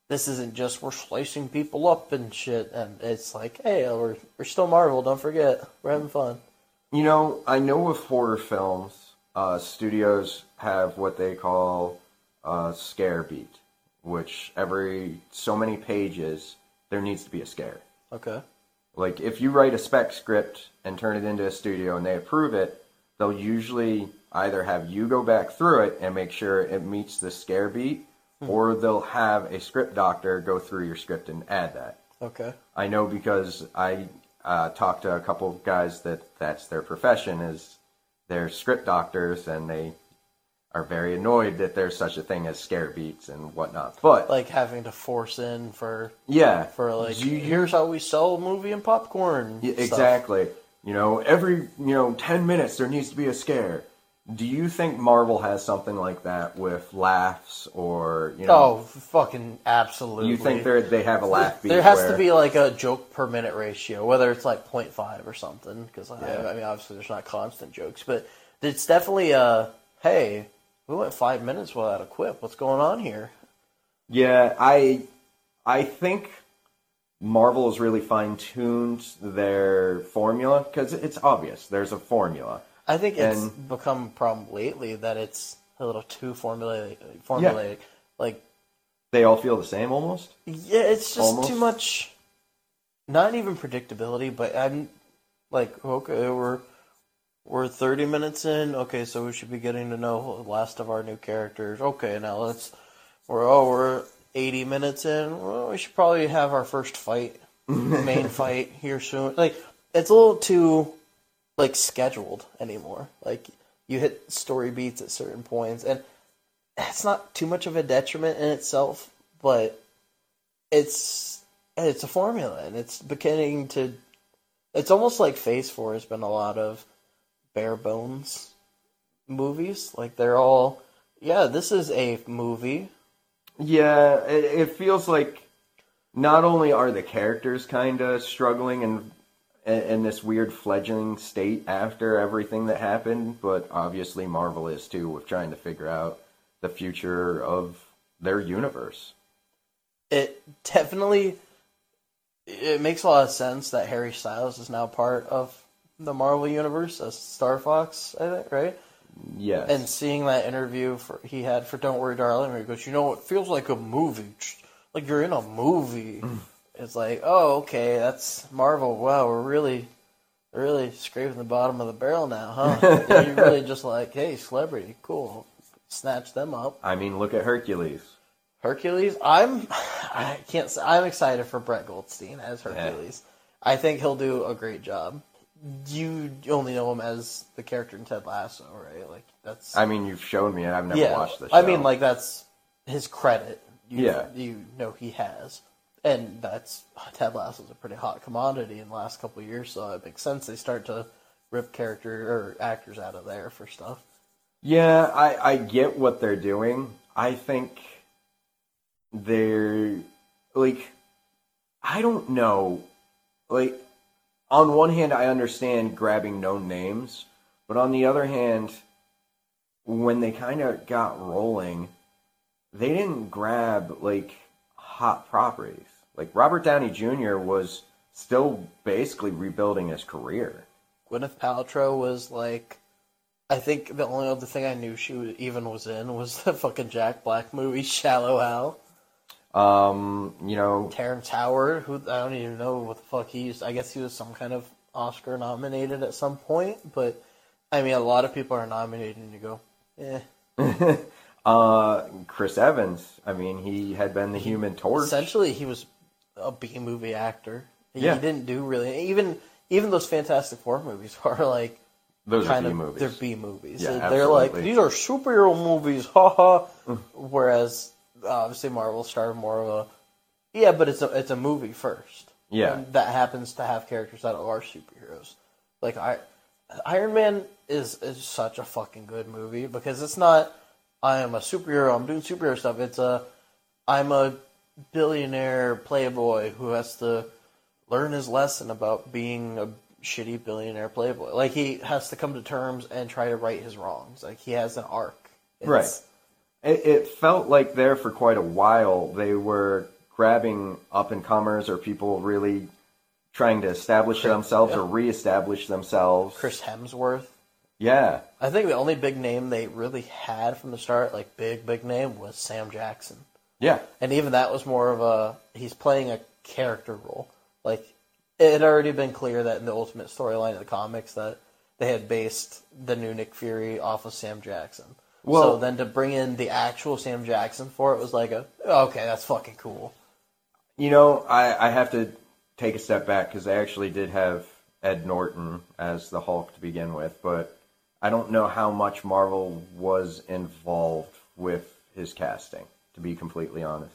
this isn't just we're slicing people up and shit, and it's like, hey, we're we're still Marvel. Don't forget, we're having fun. You know, I know with horror films, uh, studios have what they call a scare beat, which every so many pages there needs to be a scare. Okay. Like if you write a spec script and turn it into a studio and they approve it, they'll usually either have you go back through it and make sure it meets the scare beat, or they'll have a script doctor go through your script and add that. Okay. I know because I uh, talked to a couple of guys that that's their profession is they're script doctors and they are very annoyed that there's such a thing as scare beats and whatnot. But like having to force in for yeah, for like you- here's how we sell movie and popcorn. Yeah, exactly. You know, every you know ten minutes there needs to be a scare. Do you think Marvel has something like that with laughs or you know? Oh, fucking absolutely. you think they they have a laugh beat? there has where- to be like a joke per minute ratio, whether it's like 0.5 or something. Because Yeah. I, I mean, obviously there's not constant jokes, but it's definitely a hey, we went five minutes without a quip. What's going on here? Yeah, I I think Marvel has really fine tuned their formula because it's obvious there's a formula. I think it's And- become a problem lately that it's a little too formulaic. Formulaic. Like They all feel the same almost. Yeah, it's just Almost. too much. Not even predictability, but I'm like, okay, we're we're 30 minutes in. Okay, so we should be getting to know the last of our new characters. Okay, now let's. We're oh, we're 80 minutes in. Well, we should probably have our first fight, *laughs* main fight here soon. Like, it's a little too like scheduled anymore. Like, you hit story beats at certain points, and it's not too much of a detriment in itself, but it's it's a formula, and it's beginning to. It's almost like Phase Four has been a lot of bare bones movies. Like they're all, yeah, this is a movie. Yeah, it, it feels like not only are the characters kind of struggling and in this weird fledgling state after everything that happened, but obviously Marvel is too with trying to figure out the future of their universe. It definitely it makes a lot of sense that Harry Styles is now part of the Marvel universe as Star Fox, I think, right? Yes. And seeing that interview for he had for Don't Worry Darling, where he goes, you know, it feels like a movie, like you're in a movie. Mm. it's like, oh, okay, that's Marvel. Wow, we're really, really scraping the bottom of the barrel now, huh? *laughs* you're really just like, hey, celebrity, cool, snatch them up. I mean, look at Hercules. Hercules, I'm, *laughs* I can't. say I'm excited for Brett Goldstein as Hercules. Yeah. I think he'll do a great job. You only know him as the character in Ted Lasso, right? Like that's. I mean, you've shown me, and I've never yeah, watched the show. I mean, like that's his credit. You, yeah, you know he has and that's Ted Lasso's a pretty hot commodity in the last couple of years, so it makes sense they start to rip character or actors out of there for stuff. Yeah, I I get what they're doing. I think they're like I don't know. Like on one hand I understand grabbing known names, but on the other hand when they kind of got rolling, they didn't grab like hot properties. Like Robert Downey Jr. was still basically rebuilding his career. Gwyneth Paltrow was like, I think the only other thing I knew she even was in was the fucking Jack Black movie Shallow Hal. Um, you know, Terrence Howard, who I don't even know what the fuck he's. I guess he was some kind of Oscar nominated at some point, but I mean, a lot of people are nominated, and you go, eh. *laughs* uh, Chris Evans. I mean, he had been the Human Torch. Essentially, he was a B movie actor. He, Yeah. he didn't do really even even those Fantastic Four movies *laughs* are like Those kind are B of movies. they're B movies. Yeah, they're like these are superhero movies, *laughs* haha. Whereas obviously Marvel started more of a yeah, but it's a it's a movie first. Yeah. And that happens to have characters that are superheroes. Like I, Iron Man is is such a fucking good movie because it's not I am a superhero. I'm doing superhero stuff. It's a I'm a billionaire playboy who has to learn his lesson about being a shitty billionaire playboy. Like he has to come to terms and try to right his wrongs. Like he has an arc. It's- Right. It, it felt like there for quite a while they were grabbing up and comers or people really trying to establish themselves yeah. or reestablish themselves. Chris Hemsworth. Yeah. I think the only big name they really had from the start, like big big name, was Sam Jackson. Yeah. And even that was more of a he's playing a character role. Like it had already been clear that in the ultimate storyline of the comics that they had based the new Nick Fury off of Sam Jackson. Well- so then to bring in the actual Sam Jackson for it was like a okay, that's fucking cool. You know, I, I have to take a step back because they actually did have Ed Norton as the Hulk to begin with, but I don't know how much Marvel was involved with his casting, to be completely honest.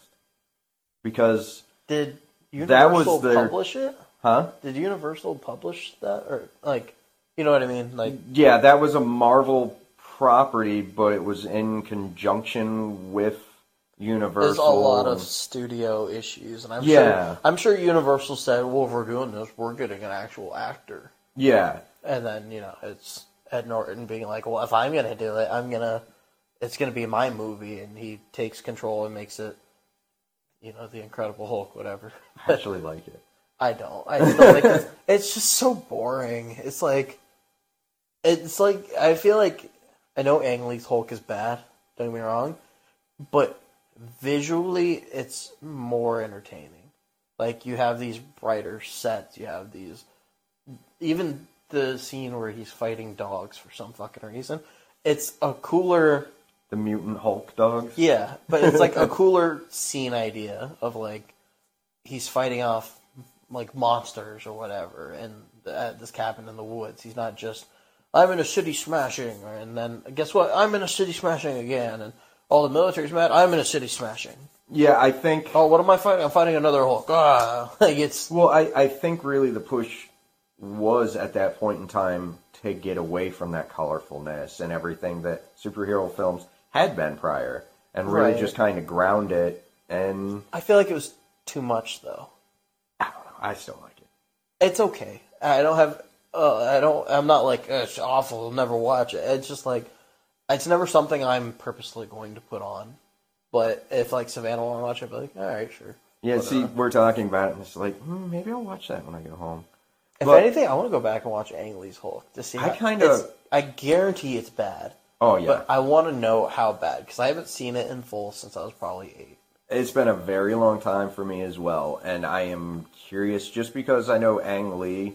Because, Did That was Universal their- publish it? huh? Did Universal publish that or like you know what I mean? Like Yeah, that was a Marvel property, but it was in conjunction with Universal. There's a lot of studio issues, and I'm Yeah. sure I'm sure Universal said, "Well, if we're doing this, we're getting an actual actor." Yeah, And then you know it's Ed Norton being like, "Well, if I'm gonna do it, I'm gonna, it's gonna be my movie," and he takes control and makes it, you know, the Incredible Hulk, whatever. I actually like it. I don't. I just don't think it's, *laughs* it's just so boring. It's like, it's like I feel like I know Ang Lee's Hulk is bad. Don't get me wrong, but visually it's more entertaining. Like you have these brighter sets. You have these, even the scene where he's fighting dogs for some fucking reason. It's a cooler The Mutant Hulk dogs. yeah, but it's like a *laughs* cooler scene idea of like he's fighting off like monsters or whatever, and at this cabin in the woods, he's not just I'm in a city smashing, and then guess what? I'm in a city smashing again, and all the military's mad. I'm in a city smashing. Yeah, I think. Oh, what am I fighting? I'm fighting another Hulk. Ah, *laughs* like it's Well, I, I think really the push was at that point in time to get away from that colorfulness and everything that superhero films had been prior, and really Right. just kind of ground it. And I feel like it was too much though. I don't know, I still like it. It's okay. I don't have. Uh, I don't. I'm not like "Uh, it's awful. I'll never watch it. It's just like it's never something I'm purposely going to put on. But if like Savannah want to watch it, I'd be like, all right, sure. Yeah, But, see, uh, we're talking about it, and it's like hmm, maybe I'll watch that when I get home. If But- anything, I want to go back and watch Ang Lee's Hulk to see. I kinda- I guarantee it's bad. Oh yeah, But I want to know how bad because I haven't seen it in full since I was probably eight. It's been a very long time for me as well, and I am curious just because I know Ang Lee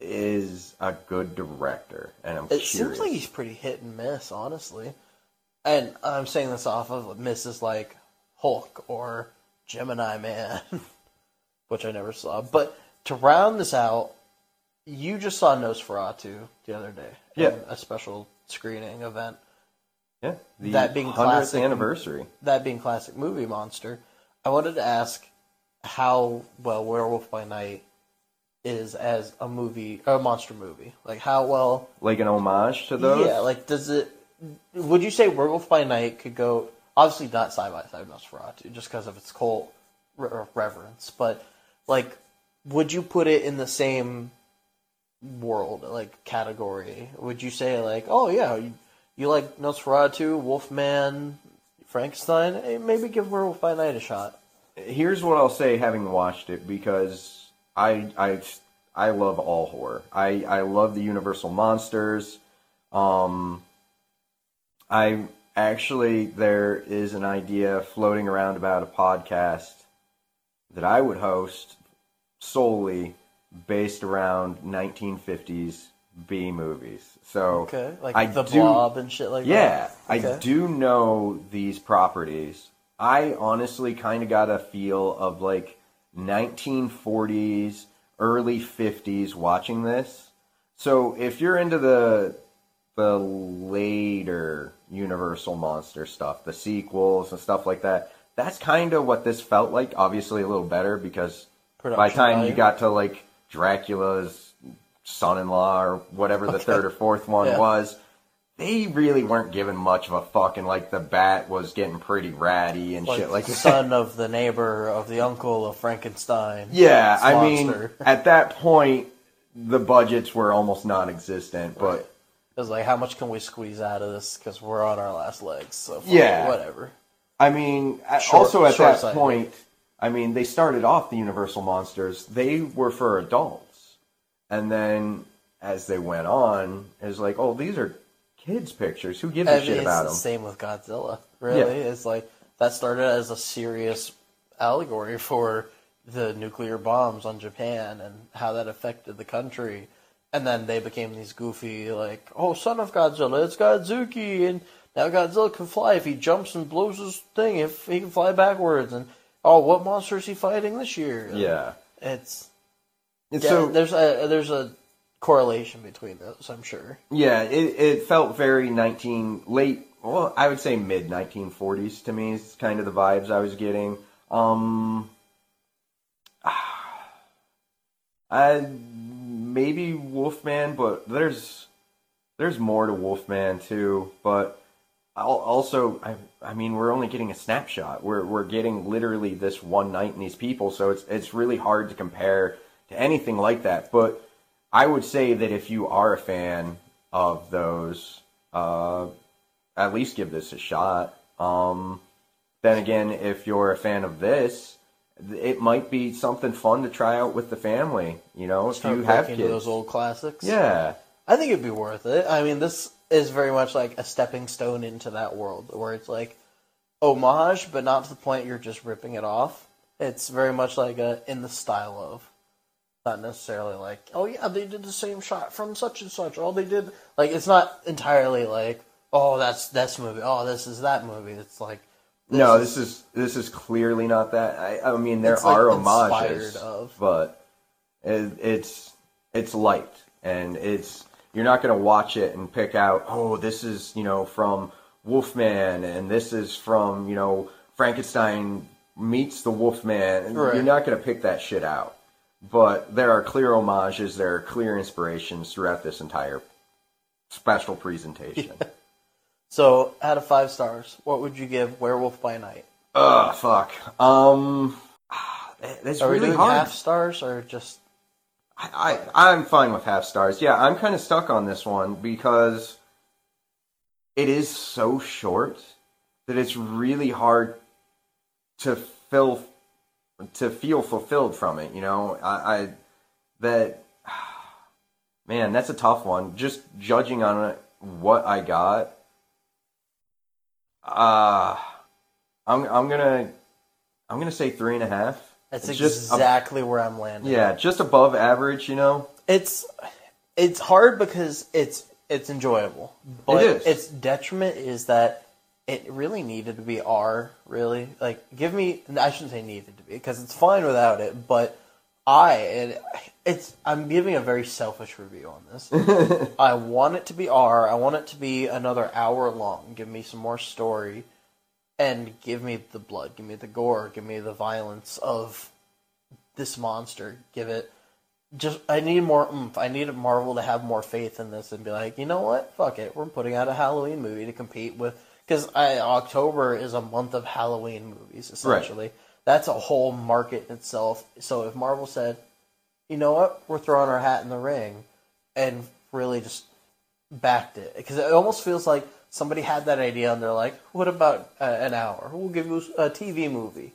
is a good director, and I'm It curious. seems like he's pretty hit and miss, honestly. And I'm saying this off of misses like Hulk or Gemini Man, *laughs* which I never saw. But to round this out, you just saw Nosferatu the other day. Yeah. A special screening event. yeah, the that being 100th classic- anniversary. That being classic movie monster, I wanted to ask how well Werewolf by Night is as a movie, a monster movie. Like how well Like an homage to those. Yeah, like does it? Would you say Werewolf by Night could go? Obviously, not side by side Nosferatu, just because of its cult re- uh, reverence. But like, would you put it in the same world, like category? Would you say like, oh yeah, you, you like Nosferatu, Wolfman, Frankenstein? Hey, maybe give Werewolf by Night a shot. Here's what I'll say, having watched it, because I I I love all horror. I I love the Universal monsters. Um, I actually there is an idea floating around about a podcast that I would host solely based around 1950s B movies. So Okay, like I the do- Blob and shit like that. yeah, that. I do know these properties. I honestly kind of got a feel of like 1940s, early 50s watching this. So if you're into the the later Universal monster stuff, the sequels and stuff like that, that's kind of what this felt like. Obviously, a little better because by the time value. you got to like Dracula's son-in-law or whatever the Okay. third or fourth one Yeah. was, they really weren't giving much of a fuck. And like the bat was getting pretty ratty and like, shit like the son of the neighbor of the uncle of Frankenstein. Yeah, I mean, at that point, the budgets were almost non-existent. But Right. It was like, how much can we squeeze out of this? Because we're on our last legs. So fuck Yeah. whatever. I mean, Short- also at that point, I mean, they started off the Universal monsters. They were for adults, and then as they went on, it was like, oh, these are kids' pictures. Who gives a shit it's about the them? same with Godzilla. Really, it's like that started as a serious allegory for the nuclear bombs on Japan and how that affected the country. And then they became these goofy, like, oh, son of Godzilla, it's Godzuki, and now Godzilla can fly if he jumps and blows his thing, if he can fly backwards, and oh, what monster is he fighting this year? Yeah. it's And yeah, so there's a there's a correlation between those, I'm sure. yeah, it, it felt very nineteen late. Well, I would say mid nineteen forties to me. Is kind of the vibes I was getting. Um, *sighs* I maybe Wolfman, but there's there's more to Wolfman too. But I'll also, I, I mean, we're only getting a snapshot. We're we're getting literally this one night and these people, so it's it's really hard to compare to anything like that. But I would say that if you are a fan of those, uh, at least give this a shot. Um, then again, if you're a fan of this, it might be something fun to try out with the family. You know, if Start you have kids. into those old classics. yeah, I think it'd be worth it. I mean, this is very much like a stepping stone into that world where it's like homage, but not to the point you're just ripping it off. It's very much like a in the style of, not necessarily like, oh yeah, they did the same shot from such and such. Oh, they did like it's not entirely like, oh that's this movie. Oh, this is that movie. It's like no, this is this is clearly not that. I, I mean, there It's, like, are homages, of. but it, it's it's light and it's you're not going to watch it and pick out. Oh, this is you know from Wolfman, and this is from you know Frankenstein meets the Wolfman. And Right. You're not going to pick that shit out. But there are clear homages, there are clear inspirations throughout this entire special presentation. *laughs* So, out of five stars, what would you give Werewolf by Night? Ugh, fuck. Um, that's Are we really doing hard. half stars or just? I, I I'm fine with half stars. Yeah, I'm kind of stuck on this one because it is so short that it's really hard to fill to feel fulfilled from it. You know, I, I that *sighs* man, that's a tough one. Just judging on it, what I got. Uh I'm I'm gonna I'm gonna say three and a half. That's It's exactly where I'm landing. yeah, just above average. You know. it's it's hard because it's it's enjoyable, but It its detriment is that it really needed to be R. Really, like give me. I shouldn't say needed to be because it's fine without it, but I it, it's I'm giving a very selfish review on this. *laughs* I want it to be R. I want it to be another hour long. Give me some more story, and give me the blood. Give me the gore. Give me the violence of this monster. Give it just I need more oomph. I need Marvel to have more faith in this and be like, you know what? Fuck it. We're putting out a Halloween movie to compete with because October is a month of Halloween movies essentially. Right. That's a whole market in itself. So if Marvel said, you know what, we're throwing our hat in the ring, and really just backed it because it almost feels like somebody had that idea and they're like, what about uh, an hour? We'll give you a TV movie.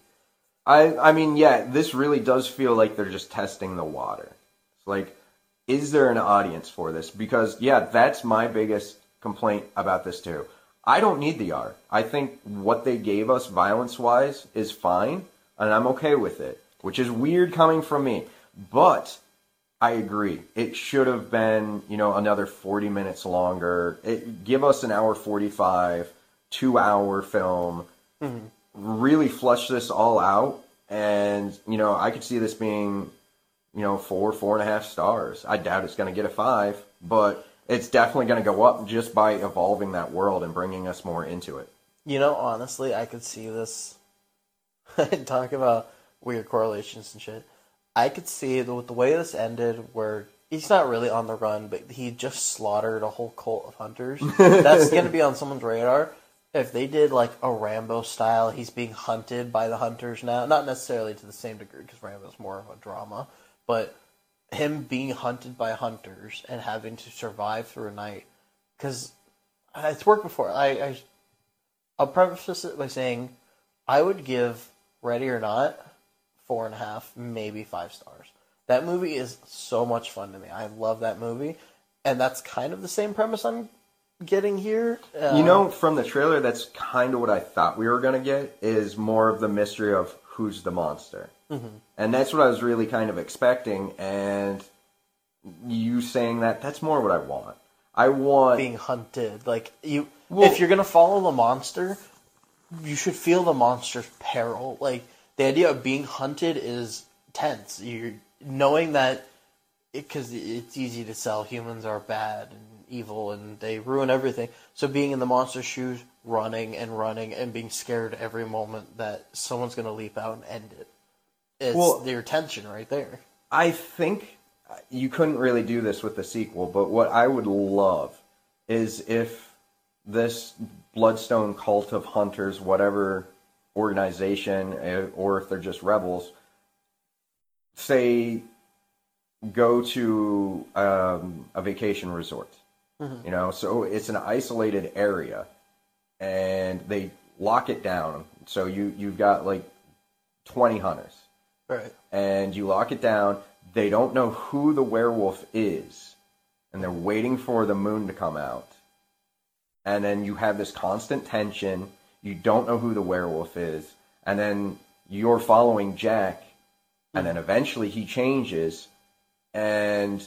I I mean, yeah, this really does feel like they're just testing the water. It's like, is there an audience for this? Because yeah, that's my biggest complaint about this too. I don't need the R. I think what they gave us violence wise is fine, and I'm okay with it. Which is weird coming from me. But I agree. It should have been, you know, another 40 minutes longer. It, give us an hour 45, two hour film. Mm-hmm. Really flush this all out. And, you know, I could see this being, you know, four, four and a half stars. I doubt it's going to get a five, but it's definitely going to go up just by evolving that world and bringing us more into it. You know, honestly, I could see this. *laughs* Talk about weird correlations and shit. I could see the, the way this ended, where he's not really on the run, but he just slaughtered a whole cult of hunters. *laughs* That's going to be on someone's radar. If they did like a Rambo style, he's being hunted by the hunters now. Not necessarily to the same degree, because Rambo's more of a drama, but him being hunted by hunters and having to survive through a night. Because it's worked before. I, I I'll preface it by saying I would give Ready or Not four and a half, maybe five stars. That movie is so much fun to me. I love that movie, and that's kind of the same premise I'm getting here. Uh, You know, from the trailer, that's kind of what I thought we were going to get is more of the mystery of who's the monster. Mm-hmm. And that's what I was really kind of expecting. And you saying that, that's more what I want. I want. being hunted, like you, Well- if you're gonna follow the monster, you should feel the monster's peril. Like the idea of being hunted is tense. You're knowing that because it's easy to sell humans are bad and evil and they ruin everything. So being in the monster's shoes, running and running and being scared every moment that someone's going to leap out and end it. It's Well- your tension right there. I think you couldn't really do this with the sequel, but what I would love is if this Bloodstone cult of hunters, whatever organization, eh, or if they're just rebels, say go to um, a vacation resort. You know, so it's an isolated area, and they lock it down. So you you've got like twenty hunters Right. and you lock it down. They don't know who the werewolf is, and they're waiting for the moon to come out. And then you have this constant tension. You don't know who the werewolf is, and then you're following Jack, and then eventually he changes, and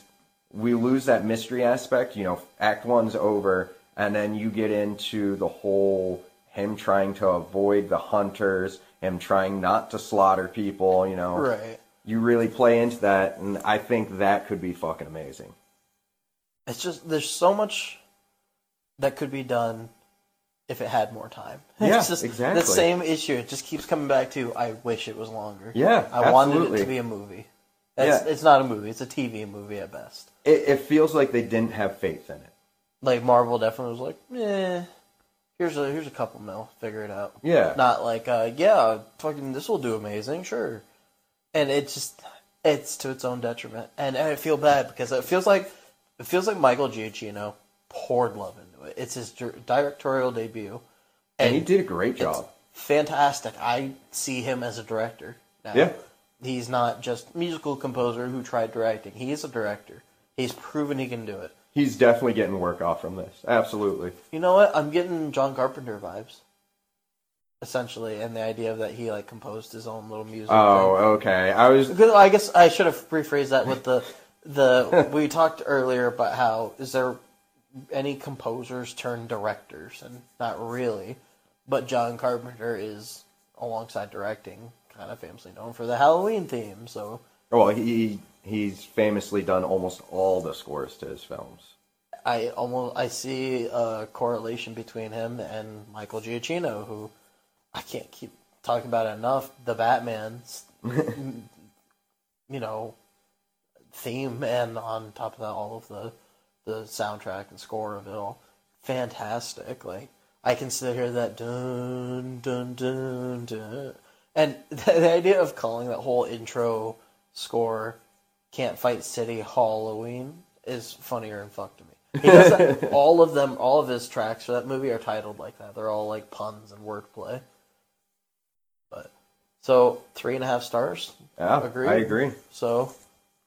we lose that mystery aspect. You know, Act One's over, and then you get into the whole him trying to avoid the hunters, him trying not to slaughter people. You know, Right. you really play into that, and I think that could be fucking amazing. it's just there's so much that could be done if it had more time. *laughs* Yeah, it's just exactly. the same issue. It just keeps coming back to I wish it was longer. Yeah, I wanted it to be a movie. That's, Yeah. It's not a movie. It's a TV movie at best. It, it feels like they didn't have faith in it. Like Marvel definitely was like, eh, here's a here's a couple mil, figure it out. Yeah. Not like, uh, yeah, fucking this will do amazing, sure. And it just it's to its own detriment, and I feel bad because it feels like it feels like Michael Giacchino poured love into it. It's his directorial debut, And he did a great job. fantastic. I see him as a director. Now. Yeah. He's not just musical composer who tried directing. He is a director. He's proven he can do it. He's definitely getting work off from this. Absolutely. You know what? I'm getting John Carpenter vibes. Essentially, and the idea that he like composed his own little music. Oh, okay. I was I guess I should have rephrased that with the the *laughs* we talked earlier about how is there any composers turn directors and not really, but John Carpenter is alongside directing kind of famously known for the Halloween theme. So well. He he's famously done almost all the scores to his films. I almost I see a correlation between him and Michael Giacchino, who I can't keep talking about enough. The Batman's, *laughs* you know, theme, and on top of that, all of the the soundtrack and score of it all, fantastic. Like I can still hear that dun dun dun dun, and the, *laughs* the idea of calling that whole intro score "Can't Fight City Halloween" is funnier and fuck to me. He does that, *laughs* all of them, all of his tracks for that movie are titled like that. They're all like puns and wordplay. But so three and a half stars. Yeah, Agreed. I agree. So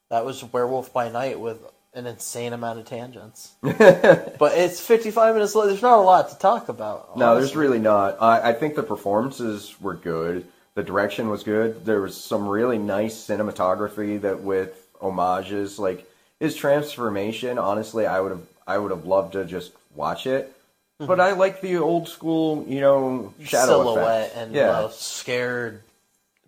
that was Werewolf by Night with an insane amount of tangents. *laughs* but it's 55 minutes long. There's not a lot to talk about. No, there's really not. I, I think the performances were good. The direction was good. There was some really nice cinematography that with homages, like his transformation. Honestly, I would have I would have loved to just watch it. But I like the old school, you know, shadow silhouette effect. and yeah. uh, scared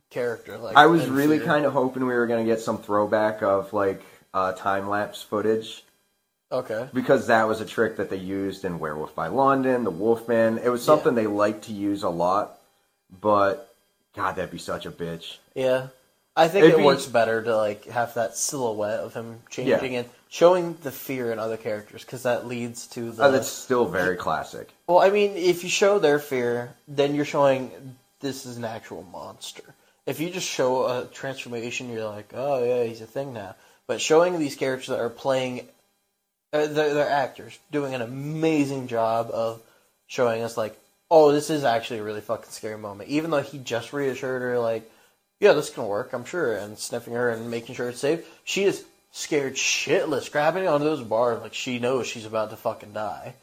character. Like I was really kind of hoping we were going to get some throwback of like uh, time lapse footage okay. because that was a trick that they used in Werewolf by London, The Wolfman. It was something they liked to use a lot, but God, that'd be such a bitch. Yeah, I think It'd it be- works better to like have that silhouette of him changing and showing the fear in other characters because that leads to the. Uh, that's still very classic. Well, I mean, if you show their fear, then you're showing this is an actual monster. If you just show a transformation, you're like, oh yeah, he's a thing now. But showing these characters that are playing, uh, they're, they're actors doing an amazing job of showing us like, oh, this is actually a really fucking scary moment. Even though he just reassured her, like, yeah, this can work, I'm sure, and sniffing her and making sure it's safe, she is scared shitless, grabbing onto those bars like she knows she's about to fucking die.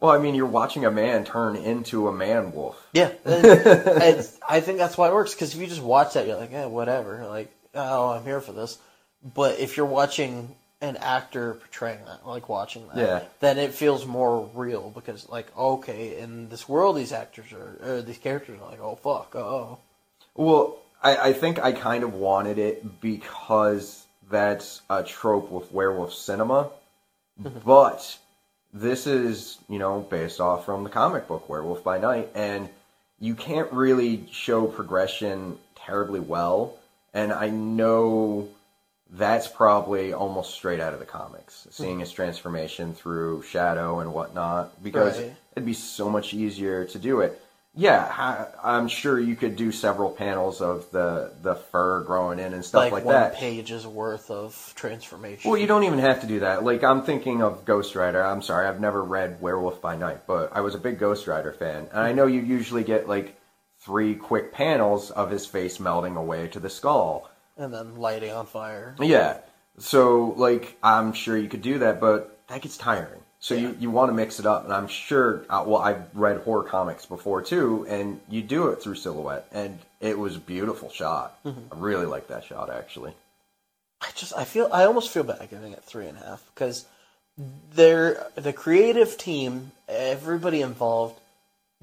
Well, I mean, you're watching a man turn into a man wolf. Yeah, *laughs* and, and I think that's why it works. Because if you just watch that, you're like, eh, whatever. Like, oh, I'm here for this. But if you're watching an actor portraying that, like watching that, Yeah. then it feels more real. Because like, okay, in this world, these actors are, or these characters are like, oh fuck, oh. Well, I, I think I kind of wanted it because that's a trope with werewolf cinema. Mm-hmm. but this is, you know, based off from the comic book Werewolf by Night, and you can't really show progression terribly well. And I know that's probably almost straight out of the comics, hmm. seeing his transformation through shadow and whatnot, because Right. it'd be so much easier to do it. Yeah, I'm sure you could do several panels of the the fur growing in and stuff Like, like, one that. page's worth of transformation. Well, you don't even have to do that. Like I'm thinking of Ghost Rider. I'm sorry, I've never read Werewolf by Night, but I was a big Ghost Rider fan, and I know you usually get like three quick panels of his face melting away to the skull. and then lighting on fire. Yeah. So like I'm sure you could do that, but that gets tiring. So Yeah. you, you want to mix it up, and I'm sure. Uh, well, I've read horror comics before too, and you do it through silhouette, and it was a beautiful shot. I really like that shot actually. I just I feel I almost feel bad giving it three and a half because they're the creative team, everybody involved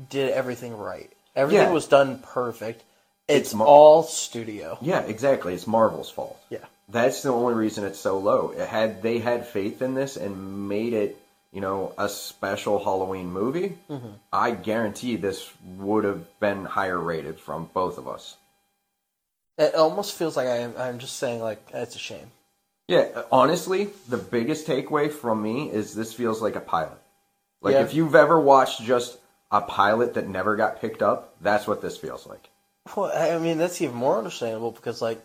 did everything right. Everything Yeah. was done perfect. It's, It's mar- all studio. Yeah, exactly. It's Marvel's fault. Yeah. That's the only reason it's so low. It had they had faith in this and made it, you know, a special Halloween movie, mm-hmm. I guarantee this would have been higher rated from both of us. It almost feels like I'm, I'm just saying like it's a shame. Yeah, honestly, the biggest takeaway from me is this feels like a pilot. Like Yeah. if you've ever watched just a pilot that never got picked up, that's what this feels like. Well, I mean that's even more understandable because like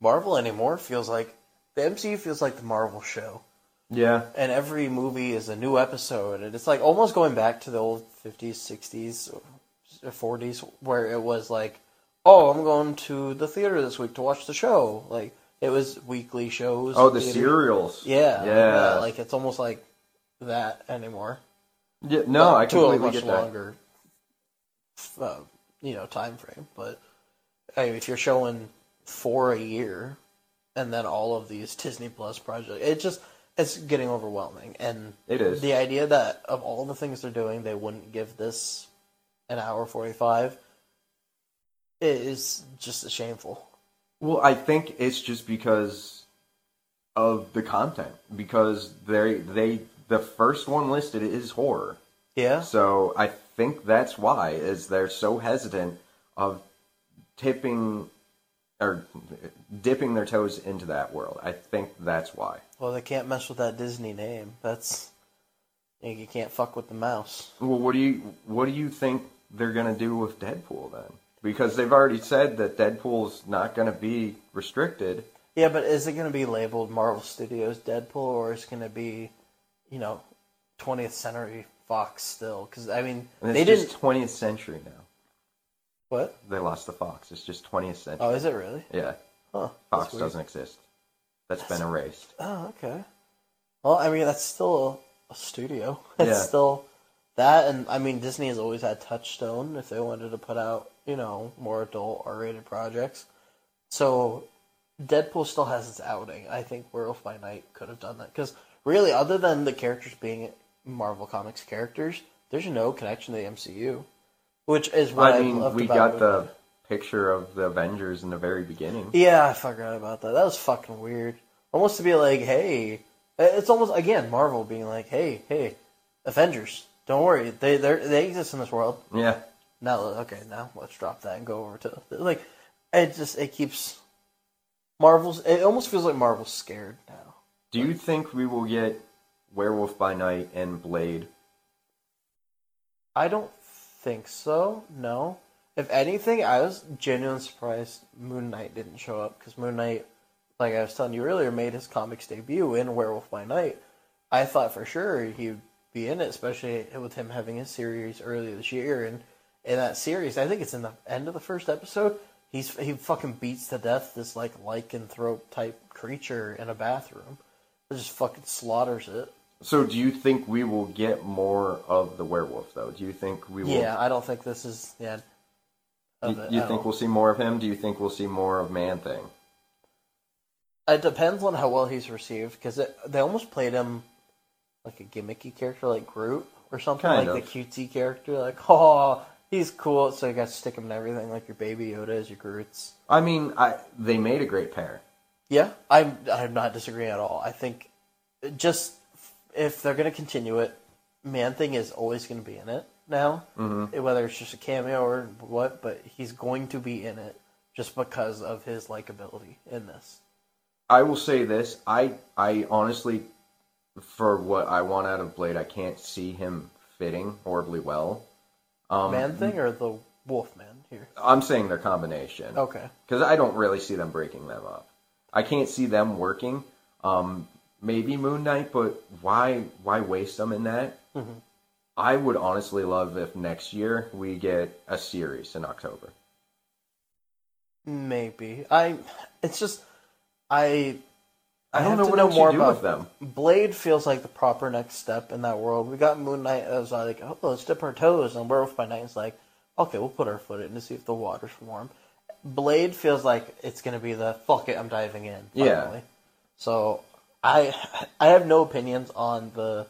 Marvel anymore feels like the MCU feels like the Marvel show, Yeah. and every movie is a new episode, and it's like almost going back to the old fifties, sixties, forties, where it was like, oh, I'm going to the theater this week to watch the show. Like it was weekly shows. Oh, the theater- serials. Yeah, Yeah. Like it's almost like that anymore. Yeah, no, I to a completely much longer, uh, you know, time frame. But I mean, if you're showing four a year, and then all of these *laughs* Disney Plus projects, it just it's getting overwhelming. And It is. the idea that of all the things they're doing, they wouldn't give this an hour forty five is just shameful. Well, I think it's just because of the content. Because they they the first one listed is horror. Yeah, So I think that's why is they're so hesitant of tipping or dipping their toes into that world. I think that's why. well, they can't mess with that Disney name. That's you can't fuck with the mouse. Well, what do you what do you think they're gonna do with Deadpool then? Because they've already said that Deadpool's not gonna be restricted. Yeah, but is it going to be labeled Marvel Studios Deadpool, or is it going to be, you know, 20th Century Fox still? Because I mean, they it's didn't. just 20th century now. What? They lost the Fox. It's just 20th century. Oh, is it really? yeah, Huh. Fox weird. doesn't exist. that's been erased. Oh, okay. Well, I mean, that's still a, studio. *laughs* It's Yeah. still that, and I mean, Disney has always had Touchstone if they wanted to put out, you know, more adult R-rated projects. So, Deadpool still has its outing. I think Werewolf by Night could have done that because really, other than the characters being Marvel Comics characters, there's no connection to the MCU, which is what I, I mean, we got the picture of the Avengers in the very beginning. Yeah, I forgot about that. That was fucking weird. Almost to be like, hey, uh, it's almost again Marvel being like, hey, hey, Avengers, don't worry, they they they exist in this world. Yeah. Now, okay, now let's drop that and go over to like, it just it keeps Marvel's. It almost feels like Marvel's scared now. Do you think we will get Werewolf by Night and Blade? I don't think so. No. If anything, I was genuinely surprised Moon Knight didn't show up because Moon Knight, like I was telling you earlier, made his comics debut in Werewolf by Night. I thought for sure he'd be in it, especially with him having his series earlier this year. And in that series, I think it's in the end of the first episode. He's he fucking beats to death this like lycanthrope type creature in a bathroom. It just fucking slaughters it. So, do you think we will get more of the werewolf, though? Do you think we will? Yeah, I don't think this is the end. Of you, it you think all. we'll see more of him? Do you think we'll see more of Man Thing? It depends on how well he's received because they almost played him like a gimmicky character, like Groot or something, Kind like of. the cutesy character. Like, *laughs* oh, he's cool, so you got to stick him in everything, like your Baby Yoda is your Groots. I mean, I they made a great pair. Yeah, I'm I'm not disagreeing at all. I think just if they're gonna continue it, Man Thing is always gonna be in it now, mm-hmm. whether it's just a cameo or what. But he's going to be in it just because of his likability in this. I will say this: I I honestly, for what I want out of Blade, I can't see him fitting horribly well. Um, Man Thing or the Wolf Man here? I'm saying their combination. Okay. because I don't really see them breaking them up. I can't see them working. Um, maybe Moon Knight, but why why waste them in that? Mm-hmm. I would honestly love if next year we get a series in October. Maybe I. It's just I. I don't have know what know more do about with them. Blade feels like the proper next step in that world. We got Moon Knight as like, oh, let's dip our toes, and Werewolf by Night is like, okay, we'll put our foot in to see if the water's warm. Blade feels like it's gonna be the fuck it, I'm diving in. Yeah. So I I have no opinions on the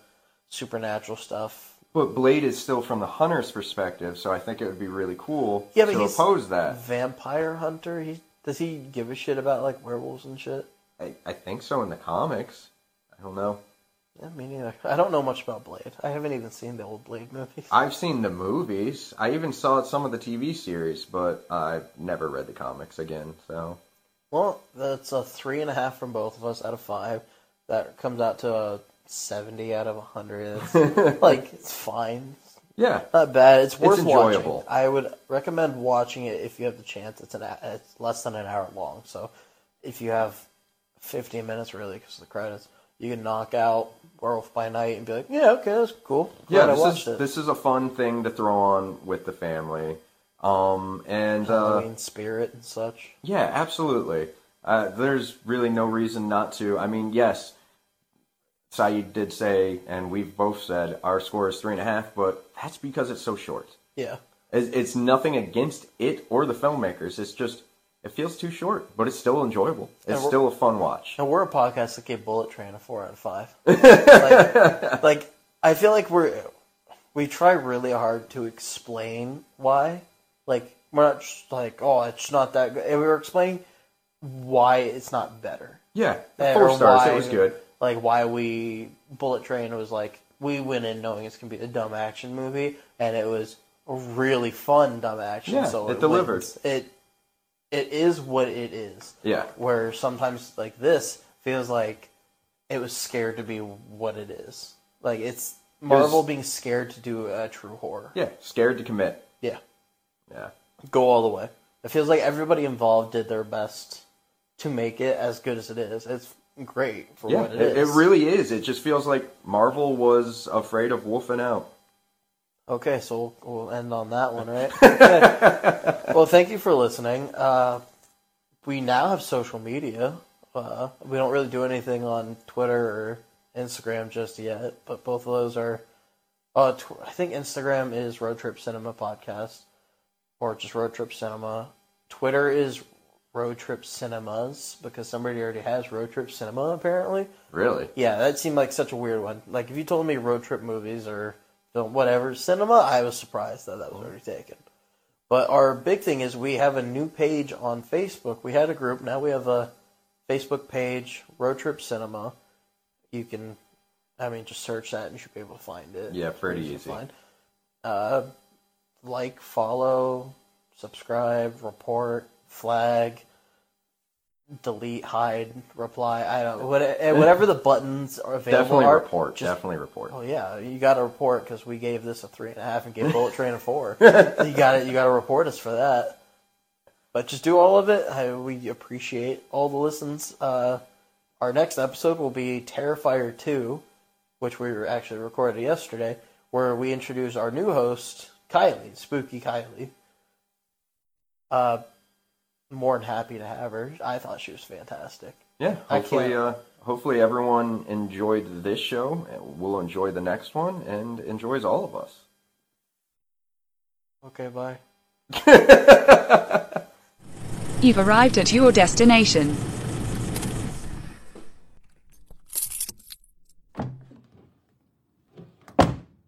supernatural stuff. But Blade is still from the hunter's perspective, so I think it would be really cool Yeah, but to he's oppose that. Vampire hunter. He does he give a shit about like werewolves and shit? I, I think so in the comics. I don't know. Yeah, me neither. I don't know much about Blade. I haven't even seen the old Blade movies. *laughs* I've seen the movies. I even saw some of the TV series, but I've never read the comics again. So Well, that's a three and a half from both of us out of five. That comes out to a seventy out of a hundred. It's *laughs* like it's fine. yeah, Not bad. It's worth enjoyable. watching. I would recommend watching it if you have the chance. It's an it's less than an hour long, so if you have fifteen minutes really because of the credits, you can knock out Werewolf by Night and be like, yeah, okay, that's cool. yeah. Glad I This watched is it. this is a fun thing to throw on with the family. Um, and uh, Halloween spirit and such. Yeah, absolutely. Uh, there's really no reason not to. I mean, yes, Syed did say, and we've both said, our score is three and a half, but that's because it's so short. Yeah, It's, it's nothing against it or the filmmakers. It's just, it feels too short, but it's still enjoyable. It's still a fun watch. and we're a podcast that gave Bullet Train a four out of five. *laughs* like, like I feel like we're we try really hard to explain why. Like we're not just like, oh, it's not that good. And we were explaining why it's not better. Yeah, four or stars. why- It was good. Like why we Bullet Train was like we went in knowing it's gonna be a dumb action movie, and it was a really fun dumb action. Yeah, so it delivered. wins. It it is what it is. Yeah. Where sometimes like this feels like it was scared to be what it is. Like it's Marvel being scared to do a true horror. Yeah, scared to commit. Yeah. Yeah. Go all the way. It feels like everybody involved did their best to make it as good as it is. It's great for Yeah, what it, it it is. really is. It just feels like Marvel was afraid of wolfing out. Okay, so we'll, we'll end on that one, right? *laughs* Well, thank you for listening. Uh, we now have social media. Uh, we don't really do anything on Twitter or Instagram just yet, but both of those are. Uh, tw- I think Instagram is Road Trip Cinema Podcast, or just Road Trip Cinema. Twitter is Road Trip Cinemas because somebody already has Road Trip Cinema apparently. Really? Yeah, that seemed like such a weird one. Like if you told me road trip movies or whatever cinema, I was surprised that that was already taken. But our big thing is we have a new page on Facebook. We had a group, now we have a Facebook page, Road Trip Cinema. You can, I mean, just search that and you should be able to find it. Yeah, pretty easy. find. Uh, like, follow, subscribe, report, flag, delete, hide, reply. I don't what, eh, whatever the buttons are available Definitely are. report. just- definitely report. Oh yeah, you got to report because we gave this a three and a half and gave Bullet Train a four. *laughs* you got to You got to report us for that. But just do all of it. I, we appreciate all the listens. Uh, our next episode will be Terrifier two, which we actually recorded yesterday, where we introduce our new host, Kylie, Spooky Kylie. Uh, more than happy to have her. I thought she was fantastic. Yeah, hopefully, uh, hopefully everyone enjoyed this show. We'll enjoy the next one and enjoys all of us. Okay, bye. *laughs* *laughs* You've arrived at your destination.